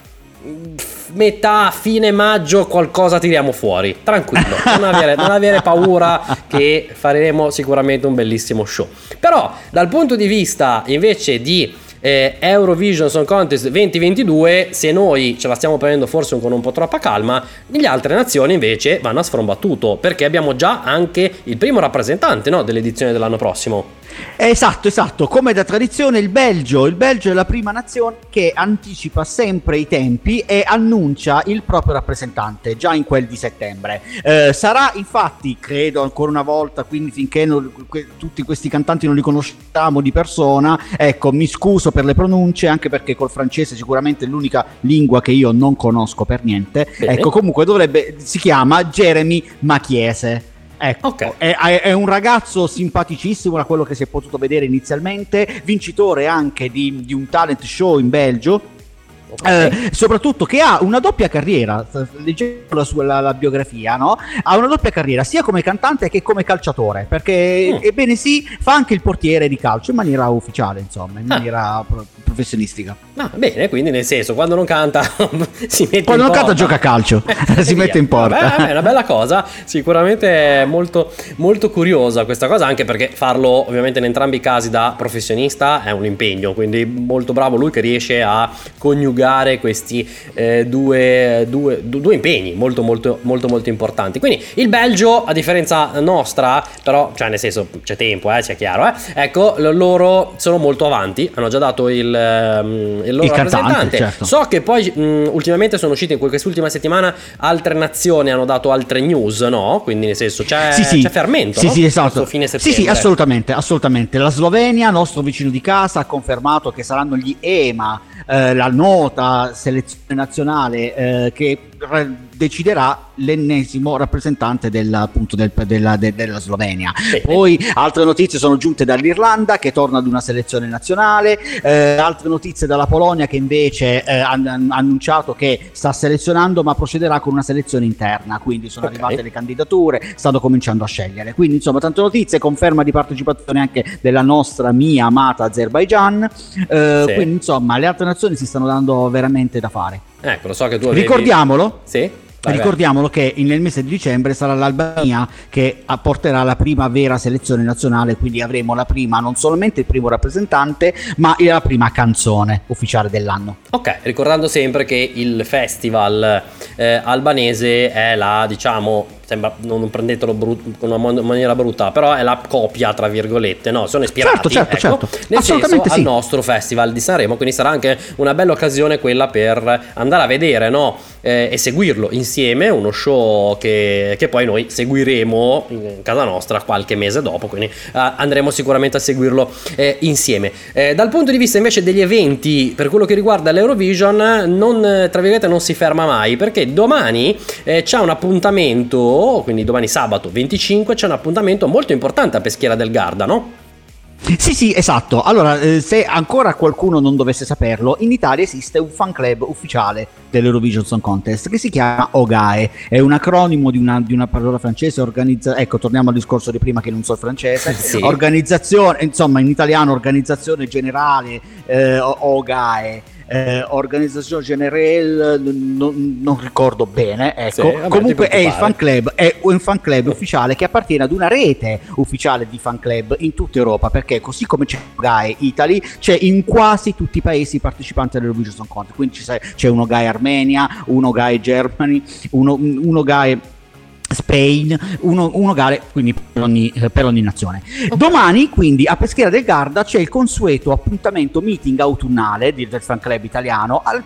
metà, fine maggio qualcosa tiriamo fuori. Tranquillo, non avere, non avere, paura che faremo sicuramente un bellissimo show. Però dal punto di vista invece di eh, Eurovision Song Contest 2022, se noi ce la stiamo prendendo forse con un po' troppa calma, le altre nazioni invece vanno a sfrombattuto perché abbiamo già anche il primo rappresentante no, dell'edizione dell'anno prossimo. Esatto, esatto, come da tradizione il Belgio, il Belgio è la prima nazione che anticipa sempre i tempi e annuncia il proprio rappresentante già in quel di settembre. Eh, sarà infatti, credo ancora una volta, quindi finché non, que, tutti questi cantanti non li conosciamo di persona, ecco, mi scuso per le pronunce, anche perché col francese sicuramente è l'unica lingua che io non conosco per niente. Bene. Ecco, comunque dovrebbe, si chiama Jeremy Machiese. Ecco, okay. è, è, un ragazzo simpaticissimo da quello che si è potuto vedere inizialmente, vincitore anche di, di un talent show in Belgio. Okay. Eh, soprattutto che ha una doppia carriera, leggendo la sua la, la biografia, no? ha una doppia carriera sia come cantante che come calciatore, perché mm. ebbene sì, fa anche il portiere di calcio in maniera ufficiale, insomma, in ah. maniera ah. professionistica. Ah, bene, quindi nel senso, quando non canta si mette Quando non porta. canta gioca a calcio, si mette in porta. Vabbè, è una bella cosa, sicuramente è molto, molto curiosa questa cosa, anche perché farlo ovviamente in entrambi i casi da professionista è un impegno, quindi molto bravo lui che riesce a coniugare questi eh, due, due, due, impegni molto molto molto molto importanti. Quindi il Belgio, a differenza nostra, però, cioè nel senso c'è tempo, eh, sia chiaro, eh, ecco, loro sono molto avanti, hanno già dato il... Um, il loro il rappresentante. Certo. So che poi mh, ultimamente sono uscite in quest'ultima settimana altre nazioni hanno dato altre news, no? Quindi nel senso c'è, sì, sì. c'è fermento. Sì, no? sì, esatto. Fine sì, sì, assolutamente, assolutamente. La Slovenia, nostro vicino di casa, ha confermato che saranno gli EMA, eh, la nota selezione nazionale eh, che deciderà l'ennesimo rappresentante della, appunto, del, della, de, della Slovenia. Bene. Poi altre notizie sono giunte dall'Irlanda che torna ad una selezione nazionale, eh, altre notizie dalla Polonia che invece eh, ha annunciato che sta selezionando ma procederà con una selezione interna, quindi sono okay. arrivate le candidature, stanno cominciando a scegliere. Quindi insomma tante notizie, conferma di partecipazione anche della nostra mia amata Azerbaijan, eh, sì. quindi insomma le altre nazioni si stanno dando veramente da fare. Ecco, lo so che tu avevi... Ricordiamolo. Sì. Ricordiamolo che nel mese di dicembre sarà l'Albania che apporterà la prima vera selezione nazionale, quindi avremo la prima, non solamente il primo rappresentante, ma la prima canzone ufficiale dell'anno. Ok, ricordando sempre che il festival eh, albanese è la, diciamo, sembra non prendetelo brut- con una maniera brutta, però è la copia, tra virgolette, no? Sono ispirati certo, certo, ecco, certo. nel senso sì. al nostro festival di Sanremo, quindi sarà anche una bella occasione quella per andare a vedere, no? eh, e seguirlo insieme, uno show che, che, poi noi seguiremo in casa nostra qualche mese dopo, quindi eh, andremo sicuramente a seguirlo eh, insieme. Eh, dal punto di vista invece degli eventi, per quello che riguarda l'Eurovision, non, tra virgolette, non si ferma mai, perché domani eh, c'è un appuntamento, quindi domani sabato 25, c'è un appuntamento molto importante a Peschiera del Garda, no? Sì, sì, esatto. Allora, eh, se ancora qualcuno non dovesse saperlo, in Italia esiste un fan club ufficiale dell'Eurovision Song Contest che si chiama OGAE. È un acronimo di una, di una parola francese. Organizza- ecco, torniamo al discorso di prima che non so il francese. sì. Organizzazione, insomma, in italiano, Organizzazione Generale eh, OGAE eh, Organizzazione Generale, non, non, ricordo bene, ecco. Sì, vabbè, comunque è il fan club, è un fan club ufficiale che appartiene ad una rete ufficiale di fan club in tutta Europa, perché così come c'è GAE Italy, c'è in quasi tutti i paesi partecipanti all'Eurovision Contest, quindi c'è uno GAE Armenia, uno GAE Germany, uno, uno GAE Spain, uno, uno gare quindi per ogni, per ogni nazione. Okay. Domani quindi a Peschiera del Garda c'è il consueto appuntamento meeting autunnale del fan club italiano al,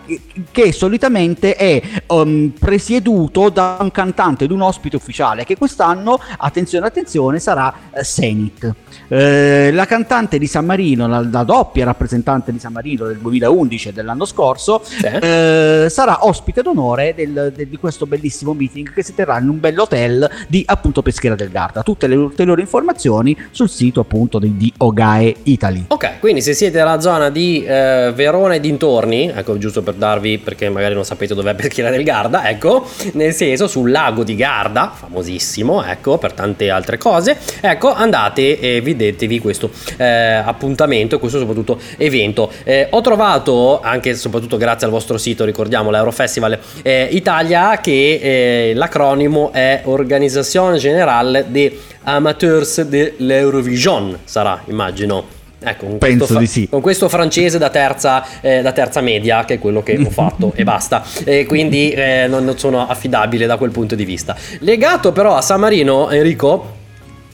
che solitamente è um, presieduto da un cantante ed un ospite ufficiale che quest'anno, attenzione attenzione, sarà uh, Senit. Eh, la cantante di San Marino, la, la, doppia rappresentante di San Marino del 2011 e dell'anno scorso, sì. eh, sarà ospite d'onore del, del, di questo bellissimo meeting che si terrà in un bell'hotel di appunto Peschiera del Garda. Tutte le ulteriori informazioni sul sito appunto di, di Ogae Italy. Ok, quindi se siete nella zona di eh, Verona e dintorni, ecco giusto per darvi, perché magari non sapete dov'è Peschiera del Garda, ecco, nel senso sul lago di Garda, famosissimo, ecco, per tante altre cose, ecco, andate e vi vedetevi questo eh, appuntamento questo soprattutto evento. Eh, ho trovato anche soprattutto grazie al vostro sito, ricordiamo l'Eurofestival eh, Italia, che eh, l'acronimo è Organizzazione Generale de Amateurs de l'Eurovision, sarà immagino. Ecco, con Penso fa- di sì. Con questo francese da terza, eh, da terza, media, che è quello che ho fatto e basta. E quindi eh, non sono affidabile da quel punto di vista. Legato però a San Marino, Enrico,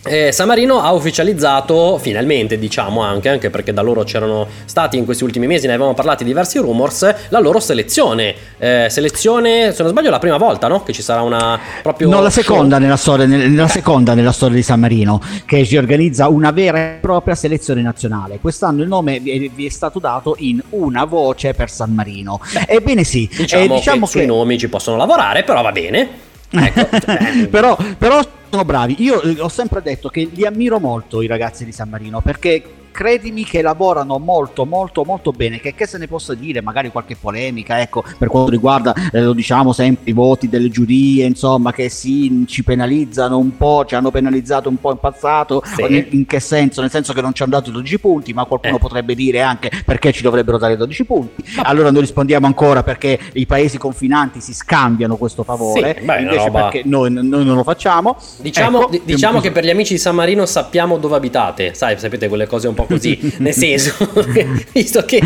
eh, San Marino ha ufficializzato finalmente, diciamo anche, anche perché da loro c'erano stati in questi ultimi mesi, ne avevamo parlato diversi rumors, la loro selezione. Eh, selezione, se non sbaglio, la prima volta, no? Che ci sarà una proprio. No, la seconda nella storia, nella seconda nella storia di San Marino, che si organizza una vera e propria selezione nazionale. Quest'anno il nome vi è, stato dato in una voce per San Marino. Beh, Ebbene sì, diciamo, eh, diciamo che, che sui nomi ci possono lavorare, però va bene. Ecco, però, però sono bravi. Io eh, ho sempre detto che li ammiro molto i ragazzi di San Marino perché credimi che lavorano molto molto molto bene che, che se ne possa dire magari qualche polemica ecco per quanto riguarda eh, lo diciamo sempre i voti delle giurie insomma che sì ci penalizzano un po' ci hanno penalizzato un po' in passato sì. in, in, che senso? Nel senso che non ci hanno dato 12 punti ma qualcuno eh. potrebbe dire anche perché ci dovrebbero dare 12 punti. Allora noi rispondiamo ancora perché i paesi confinanti si scambiano questo favore sì, beh, invece roba... perché noi, noi, non lo facciamo. Diciamo, ecco, d- diciamo che per gli amici di San Marino sappiamo dove abitate. Sai sapete quelle cose un po' così, nel senso, visto che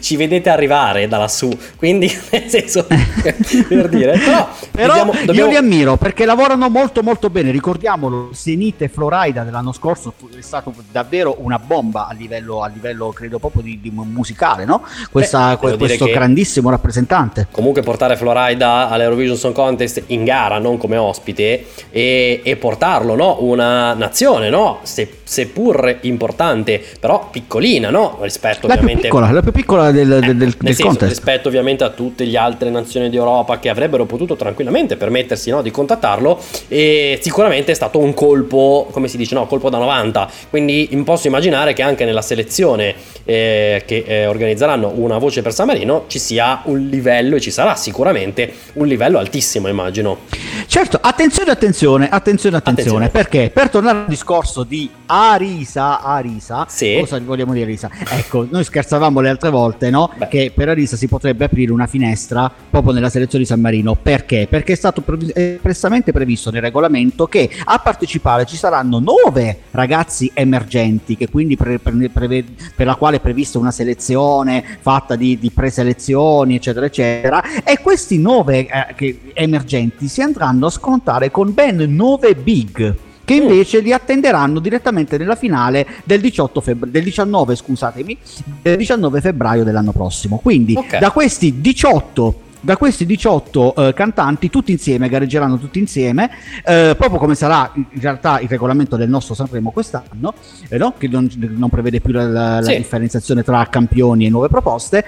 ci vedete arrivare da lassù, quindi nel senso, per dire, però, però dobbiamo, dobbiamo... io li ammiro perché lavorano molto molto bene, ricordiamolo, Senite Florida dell'anno scorso è stato davvero una bomba a livello, a livello credo proprio di, di musicale, no? Questa, Beh, questo grandissimo rappresentante. Comunque portare Florida all'Eurovision Song Contest in gara, non come ospite, e, e portarlo, no? Una nazione, no? Se, seppur importante però piccolina, no? Rispetto la ovviamente... Più piccola, la più piccola del, eh, del, del senso, contest. Rispetto ovviamente a tutte le altre nazioni d'Europa che avrebbero potuto tranquillamente permettersi no, di contattarlo e sicuramente è stato un colpo, come si dice, no? Colpo da 90. Quindi posso immaginare che anche nella selezione eh, che eh, organizzeranno una voce per San Marino ci sia un livello e ci sarà sicuramente un livello altissimo, immagino. Certo, attenzione, attenzione, attenzione, attenzione, attenzione. perché per tornare al discorso di Arisa, Arisa, sì. cosa vogliamo dire Arisa? Ecco, noi scherzavamo le altre volte, no? Beh. Che per Arisa si potrebbe aprire una finestra proprio nella selezione di San Marino, perché? Perché è stato espressamente previsto nel regolamento che a partecipare ci saranno nove ragazzi emergenti, che quindi pre- pre- pre- per la quale è prevista una selezione fatta di, di preselezioni, eccetera, eccetera, e questi nove eh, emergenti si andranno a scontare con ben nove big che invece li attenderanno direttamente nella finale del, 18 febbraio, del 19, scusatemi, del 19 febbraio dell'anno prossimo. Quindi okay. da questi 18 da questi 18 eh, cantanti tutti insieme, gareggeranno tutti insieme, eh, proprio come sarà in realtà il regolamento del nostro Sanremo quest'anno, eh, no? che non, non, prevede più la, la, sì. differenziazione tra campioni e nuove proposte.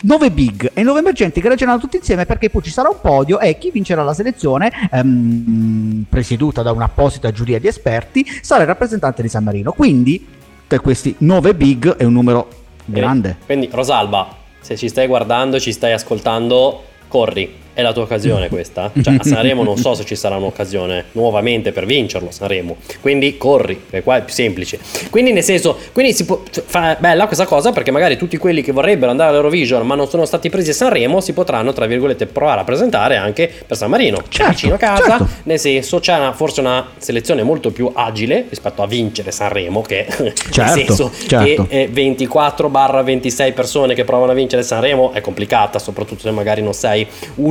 Eh, 9 big e 9 emergenti gareggeranno tutti insieme perché poi ci sarà un podio e chi vincerà la selezione, ehm, presieduta da un'apposita giuria di esperti, sarà il rappresentante di San Marino. Quindi, per questi 9 big è un numero grande. Quindi, quindi Rosalba, se ci stai guardando, ci stai ascoltando, corri è la tua occasione questa. Cioè, a Sanremo non so se ci sarà un'occasione nuovamente per vincerlo Sanremo. Quindi corri, perché qua è più semplice. Quindi nel senso, quindi si può fa bella questa cosa perché magari tutti quelli che vorrebbero andare all'Eurovision ma non sono stati presi a Sanremo si potranno tra virgolette provare a presentare anche per San Marino, certo, vicino a casa. Certo. Nel senso c'è una, forse una selezione molto più agile rispetto a vincere Sanremo che certo, nel senso certo. che 24-26 persone che provano a vincere Sanremo è complicata, soprattutto se magari non sei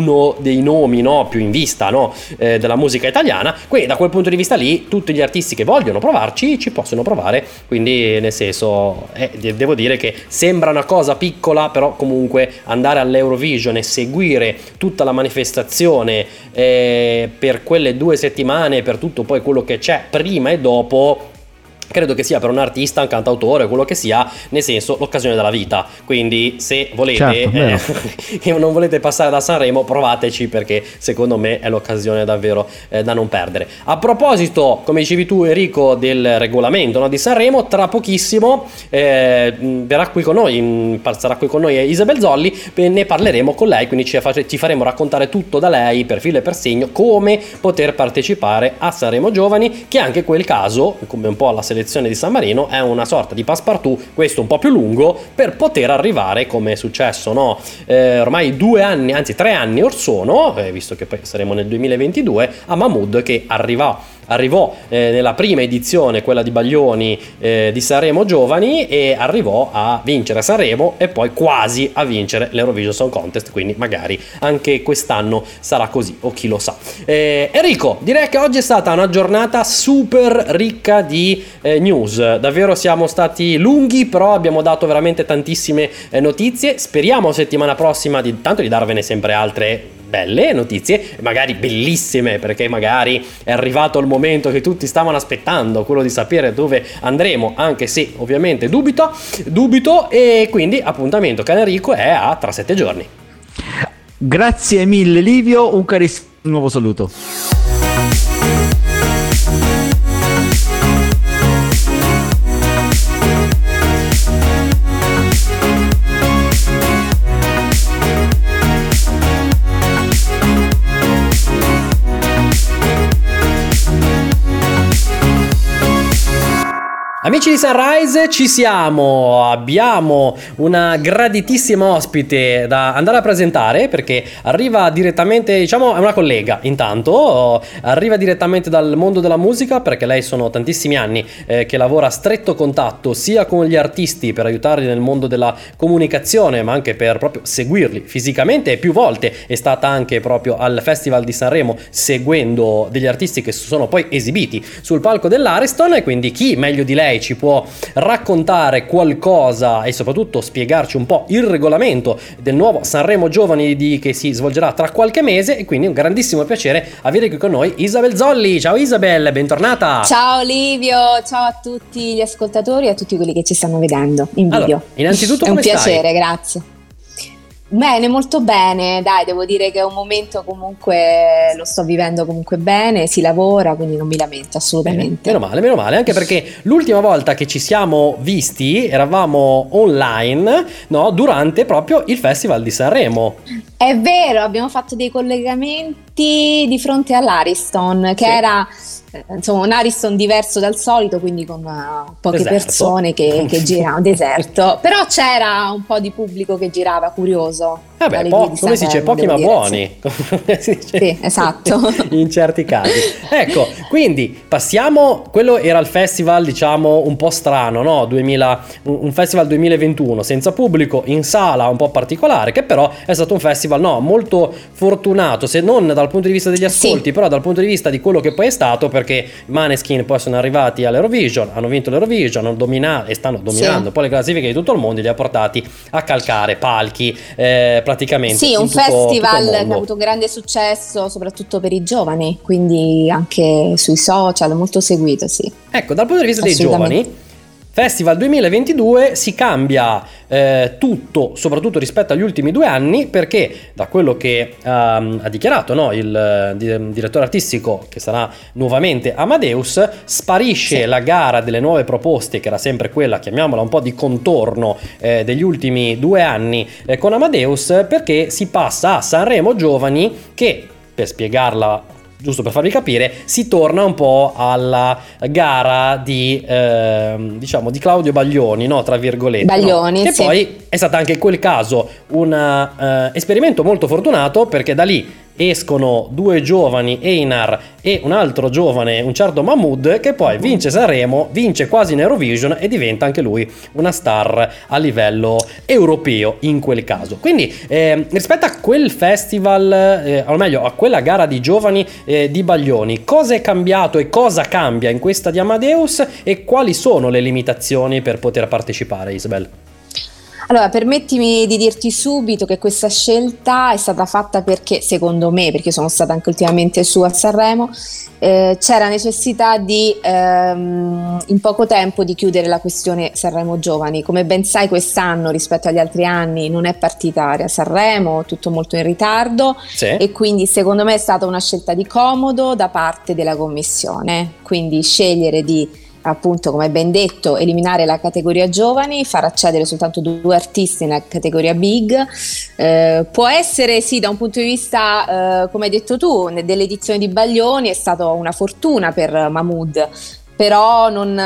uno dei nomi no, più in vista no, eh, della musica italiana. Quindi da quel punto di vista lì tutti gli artisti che vogliono provarci ci possono provare. Quindi nel senso eh, devo dire che sembra una cosa piccola, però comunque andare all'Eurovision e seguire tutta la manifestazione eh, per quelle due settimane, per tutto poi quello che c'è prima e dopo credo che sia per un artista, un cantautore, quello che sia, nel senso l'occasione della vita. Quindi se volete certo, eh, non volete passare da Sanremo, provateci perché secondo me è l'occasione davvero eh, da non perdere. A proposito, come dicevi tu Enrico, del regolamento no, di Sanremo, tra pochissimo eh, verrà qui con noi, sarà qui con noi Isabel Zolli, ne parleremo con lei, quindi ci, ci faremo raccontare tutto da lei per filo e per segno come poter partecipare a Sanremo Giovani, che anche quel caso, come un po' alla selezione selezione di San Marino è una sorta di passepartout, questo un po' più lungo, per poter arrivare, come è successo no? eh, ormai due anni, anzi tre anni or sono, eh, visto che poi saremo nel 2022, a Mahmood che arriva arrivò eh, nella prima edizione, quella di Baglioni eh, di Sanremo Giovani, e arrivò a vincere Sanremo e poi quasi a vincere l'Eurovision Song Contest, quindi magari anche quest'anno sarà così, o chi lo sa. Eh, Enrico, direi che oggi è stata una giornata super ricca di eh, news, davvero siamo stati lunghi, però abbiamo dato veramente tantissime eh, notizie, speriamo settimana prossima di, tanto di darvene sempre altre belle notizie, magari bellissime, perché magari è arrivato il momento che tutti stavano aspettando, quello di sapere dove andremo, anche se ovviamente dubito, dubito e quindi appuntamento Canarico è a tra sette giorni. Grazie mille Livio, un carissimo nuovo saluto. Amici di Sunrise, ci siamo, abbiamo una graditissima ospite da andare a presentare perché arriva direttamente, diciamo, è una collega intanto, arriva direttamente dal mondo della musica perché lei sono tantissimi anni eh, che lavora a stretto contatto sia con gli artisti per aiutarli nel mondo della comunicazione ma anche per proprio seguirli fisicamente. E più volte è stata anche proprio al Festival di Sanremo seguendo degli artisti che sono poi esibiti sul palco dell'Ariston. E quindi chi meglio di lei lei ci può raccontare qualcosa e soprattutto spiegarci un po' il regolamento del nuovo Sanremo Giovani di, che si svolgerà tra qualche mese e quindi un grandissimo piacere avere qui con noi Isabel Zolli. Ciao Isabel, bentornata. Ciao Livio, ciao a tutti gli ascoltatori e a tutti quelli che ci stanno vedendo in video. Allora, innanzitutto è un piacere, stai? grazie. Bene, molto bene, dai, devo dire che è un momento comunque lo sto vivendo comunque bene, si lavora, quindi non mi lamento assolutamente. Bene, meno male, meno male, anche perché l'ultima volta che ci siamo visti eravamo online, no, durante proprio il Festival di Sanremo. È vero, abbiamo fatto dei collegamenti di fronte all'Ariston, che sì. era insomma un Ariston diverso dal solito, quindi con uh, poche deserto. persone che, che giravano, deserto, però c'era un po' di pubblico che girava curioso. Vabbè, po- come si dice, pochi ma dire, buoni. Sì. sì, esatto. In certi casi. Ecco, quindi passiamo, quello era il festival diciamo un po' strano, no? 2000, un festival 2021 senza pubblico, in sala un po' particolare, che però è stato un festival no, molto fortunato, se non dal dal punto di vista degli ascolti, sì. però dal punto di vista di quello che poi è stato, perché Maneskin poi sono arrivati all'Eurovision, hanno vinto l'Eurovision, hanno dominato e stanno dominando sì. poi le classifiche di tutto il mondo e li ha portati a calcare palchi eh, praticamente. Sì, un tutto, festival tutto che ha avuto grande successo soprattutto per i giovani, quindi anche sui social, molto seguito, sì. Ecco, dal punto di vista dei giovani Festival 2022 si cambia eh, tutto, soprattutto rispetto agli ultimi due anni, perché da quello che um, ha dichiarato no, il, il, direttore artistico, che sarà nuovamente Amadeus, sparisce sì. la gara delle nuove proposte, che era sempre quella, chiamiamola un po' di contorno eh, degli ultimi due anni eh, con Amadeus, perché si passa a Sanremo Giovani che per spiegarla giusto per farvi capire, si torna un po' alla gara di, eh, diciamo, di Claudio Baglioni, no? tra virgolette. Baglioni, no? Che sì. poi è stato anche in quel caso un uh, esperimento molto fortunato perché da lì escono due giovani, Einar e un altro giovane, un certo Mahmood, che poi vince Sanremo, vince quasi in Eurovision e diventa anche lui una star a livello europeo in quel caso. Quindi eh, rispetto a quel festival, eh, o meglio a quella gara di giovani eh, di Baglioni, cosa è cambiato e cosa cambia in questa di Amadeus e quali sono le limitazioni per poter partecipare, Isabel? Allora, permettimi di dirti subito che questa scelta è stata fatta perché, secondo me, perché sono stata anche ultimamente su a Sanremo, eh, c'era necessità di ehm, in poco tempo di chiudere la questione Sanremo Giovani. Come ben sai, quest'anno rispetto agli altri anni non è partita a Sanremo, tutto molto in ritardo sì. e quindi secondo me è stata una scelta di comodo da parte della commissione. Quindi scegliere di appunto come ben detto eliminare la categoria giovani, far accedere soltanto due artisti nella categoria big, eh, può essere sì da un punto di vista eh, come hai detto tu dell'edizione di Baglioni è stata una fortuna per Mahmood però non,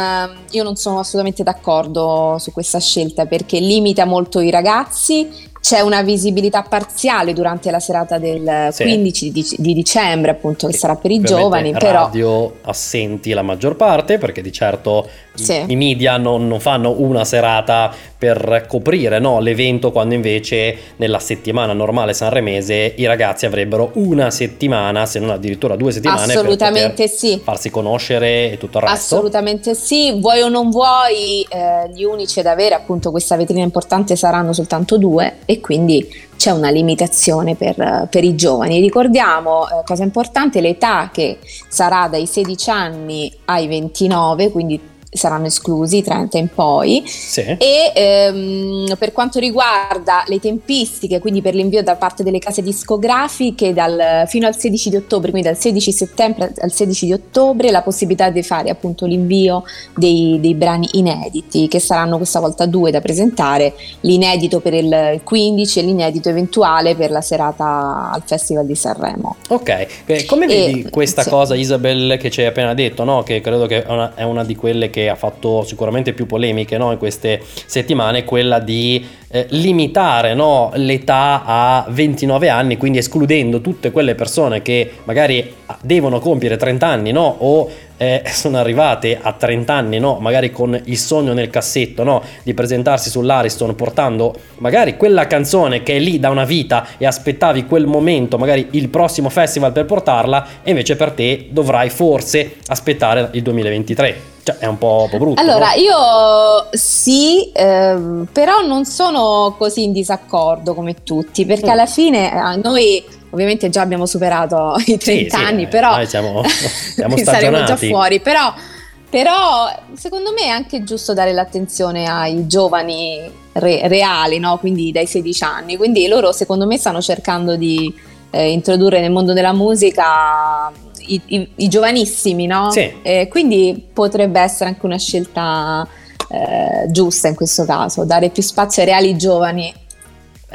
io non sono assolutamente d'accordo su questa scelta perché limita molto i ragazzi c'è una visibilità parziale durante la serata del sì. 15 di, di, dicembre, appunto, che sarà per i giovani. Però radio assenti la maggior parte, perché di certo sì. i media non, non, fanno una serata per coprire no, l'evento, quando invece nella settimana normale sanremese i ragazzi avrebbero una settimana, se non addirittura due settimane, Assolutamente sì. farsi conoscere e tutto il resto. Assolutamente sì, vuoi o non vuoi, eh, gli unici ad avere appunto questa vetrina importante saranno soltanto due e quindi c'è una limitazione per, per i giovani. Ricordiamo, eh, cosa importante, l'età che sarà dai 16 anni ai 29, quindi saranno esclusi 30 in poi sì. e ehm, per quanto riguarda le tempistiche quindi per l'invio da parte delle case discografiche dal, fino al 16 di ottobre quindi dal 16 settembre al 16 di ottobre la possibilità di fare appunto l'invio dei, dei brani inediti che saranno questa volta due da presentare l'inedito per il 15 e l'inedito eventuale per la serata al Festival di Sanremo ok eh, come vedi e, questa sì. cosa Isabel che ci hai appena detto no? che credo che è una, è una di quelle che ha fatto sicuramente più polemiche no, in queste settimane, quella di eh, limitare no, l'età a 29 anni, quindi escludendo tutte quelle persone che magari devono compiere 30 anni no, o eh, sono arrivate a 30 anni, no? magari con il sogno nel cassetto no? di presentarsi sull'Ariston portando magari quella canzone che è lì da una vita e aspettavi quel momento, magari il prossimo festival per portarla e invece per te dovrai forse aspettare il 2023. Cioè, è un po', brutto. Allora, no? io sì, ehm, però non sono così in disaccordo come tutti, perché mm. alla fine eh, noi ovviamente già abbiamo superato i 30 sì, anni, sì, però noi siamo, siamo saremo già fuori, però, però, secondo me è anche giusto dare l'attenzione ai giovani re, reali, no? quindi dai 16 anni, quindi loro secondo me stanno cercando di eh, introdurre nel mondo della musica i, i, i giovanissimi, no? Sì. Eh, quindi potrebbe essere anche una scelta eh, giusta in questo caso, dare più spazio ai reali giovani.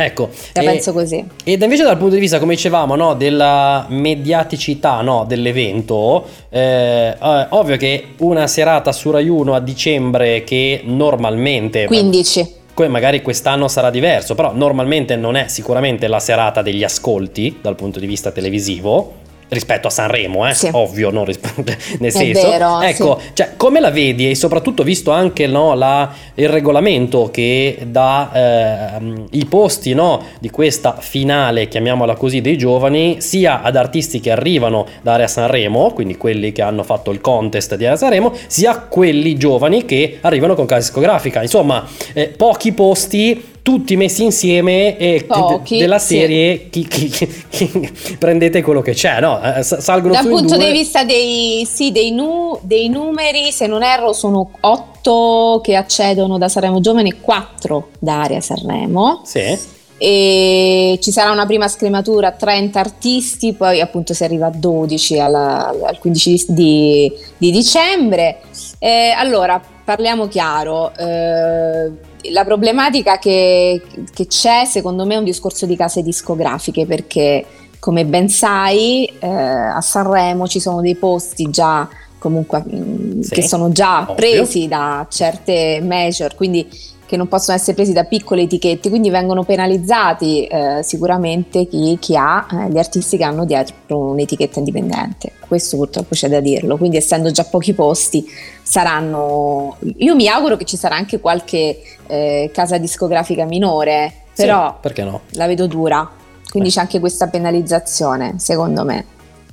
Ecco, La penso così. Ed invece dal punto di vista, come dicevamo, no, della mediaticità no, dell'evento, eh, eh, ovvio che una serata su Rai 1 a dicembre che normalmente... 15 magari quest'anno sarà diverso, però normalmente non è sicuramente la serata degli ascolti dal punto di vista televisivo, rispetto a Sanremo, eh? Sì. ovvio, no? Risp- nel È senso, vero, ecco, sì. cioè, come la vedi e soprattutto visto anche no, la- il regolamento che dà ehm, i posti no, di questa finale, chiamiamola così, dei giovani, sia ad artisti che arrivano da Area Sanremo, quindi quelli che hanno fatto il contest di Area Sanremo, sia quelli giovani che arrivano con casa discografica. Insomma, eh, pochi posti tutti messi insieme e Pochi, de- della sì. serie chi, chi- chi- chi- prendete quello che c'è, no? Eh, salgono Dal punto di vista dei, sì, dei, nu- dei numeri, se non erro, sono otto che accedono da Sanremo Giovane e quattro da Area Sanremo. Sì. E ci sarà una prima scrematura 30 artisti, poi appunto si arriva a 12 alla- al 15 di, di- di dicembre. Eh, allora, parliamo chiaro. eh, la problematica che, che c'è, secondo me, è un discorso di case discografiche, perché come ben sai, eh, a Sanremo ci sono dei posti già comunque mh, Sì, che sono già ovvio. presi da certe major, quindi che non possono essere presi da piccole etichette, quindi vengono penalizzati eh, sicuramente chi, chi ha eh, gli artisti che hanno dietro un'etichetta indipendente. Questo purtroppo c'è da dirlo, quindi essendo già pochi posti saranno... Io mi auguro che ci sarà anche qualche eh, casa discografica minore, Sì, però perché no? la vedo dura, quindi Eh. c'è anche questa penalizzazione, secondo me.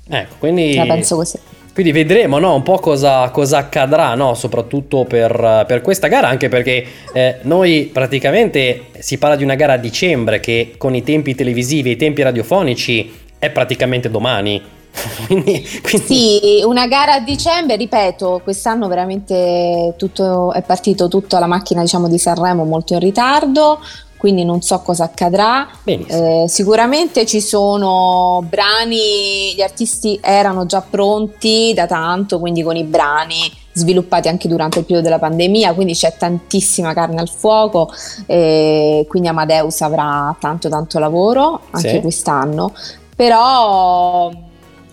Ecco, quindi La penso così. Quindi vedremo no, un po' cosa, cosa accadrà, no? soprattutto per, per questa gara, anche perché eh, noi praticamente si parla di una gara a dicembre che con i tempi televisivi e i tempi radiofonici è praticamente domani. quindi, quindi- Sì, una gara a dicembre, ripeto, quest'anno veramente tutto, è partito tutta la macchina diciamo, di Sanremo molto in ritardo, quindi non so cosa accadrà. Eh, sicuramente ci sono brani, gli artisti erano già pronti da tanto, quindi con i brani sviluppati anche durante il periodo della pandemia, quindi c'è tantissima carne al fuoco, e quindi Amadeus avrà tanto tanto lavoro anche Sì. quest'anno, però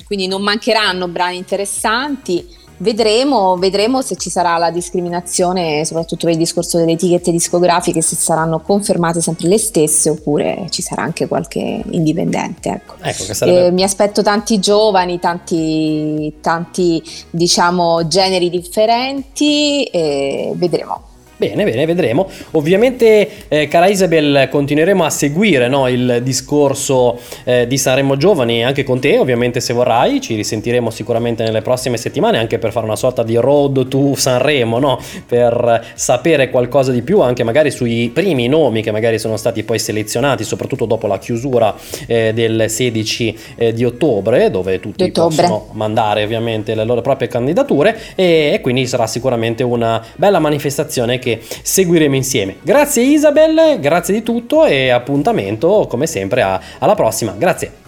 quindi non mancheranno brani interessanti. Vedremo, vedremo se ci sarà la discriminazione, soprattutto per il discorso delle etichette discografiche, se saranno confermate sempre le stesse oppure ci sarà anche qualche indipendente. Ecco. Ecco, sarebbe... Eh, mi aspetto tanti giovani, tanti, tanti diciamo generi differenti e vedremo. Bene, bene, vedremo. Ovviamente, eh, cara Isabel, continueremo a seguire no, il discorso eh, di Sanremo Giovani anche con te, ovviamente se vorrai, ci risentiremo sicuramente nelle prossime settimane anche per fare una sorta di road to Sanremo, no? per sapere qualcosa di più anche magari sui primi nomi che magari sono stati poi selezionati, soprattutto dopo la chiusura eh, del 16 eh, di ottobre, dove tutti ottobre. possono mandare ovviamente le loro proprie candidature e, e quindi sarà sicuramente una bella manifestazione che seguiremo insieme. Grazie Isabel, grazie di tutto e appuntamento come sempre a- alla prossima. Grazie.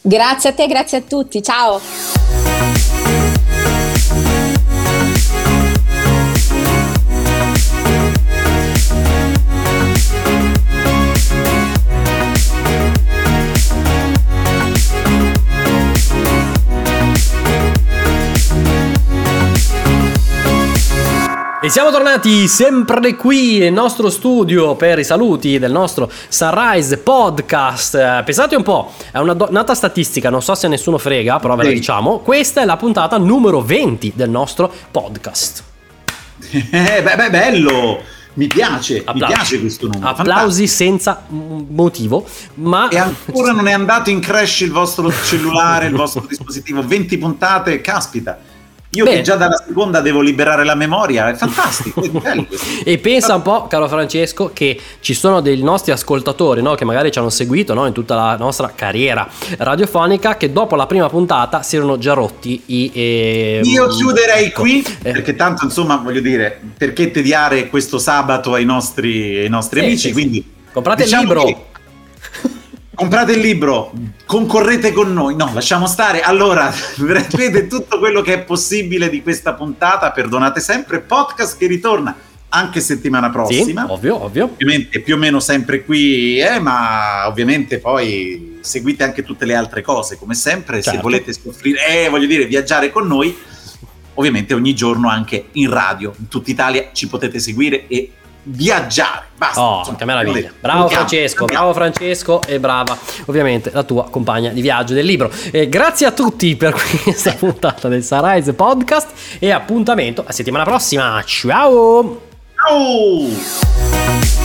Grazie a te, grazie a tutti, ciao! E siamo tornati sempre qui nel nostro studio per i saluti del nostro Sunrise Podcast. Eh, Pensate un po', è una do- nata statistica, non so se nessuno frega, però ve la diciamo. Questa è la puntata numero 20 del nostro podcast. Eh, beh, beh, bello! Mi piace, Applausi. mi piace questo numero. Applausi senza mm, motivo, ma... E ancora non è andato in crash il vostro cellulare, il vostro dispositivo. 20 puntate, caspita. Io Beh. che già dalla seconda devo liberare la memoria, è fantastico, è. E pensa un po', caro Francesco, che ci sono dei nostri ascoltatori no, che magari ci hanno seguito no, in tutta la nostra carriera radiofonica che dopo la prima puntata si erano già rotti i... eh, Io chiuderei ecco, qui, eh, perché tanto insomma voglio dire, perché tediare questo sabato ai nostri, ai nostri Sì, amici, sì, quindi Comprate il diciamo libro. Comprate il libro, concorrete con noi. No, lasciamo stare. Allora, vedete tutto quello che è possibile di questa puntata. Perdonate sempre. Podcast che ritorna anche settimana Sì, prossima. ovvio, ovvio. Ovviamente più o meno sempre qui, eh, ma ovviamente poi seguite anche tutte le altre cose, come sempre, se Certo. volete soffrire, eh, voglio dire, viaggiare con noi, ovviamente ogni giorno anche in radio, in tutta Italia ci potete seguire e viaggiare. Basta. Oh, insomma, che meraviglia. Bravo Francesco, bravo Francesco e brava ovviamente la tua compagna di viaggio del libro. E grazie a tutti per questa puntata del Sunrise Podcast e appuntamento a settimana prossima. Ciao! Ciao!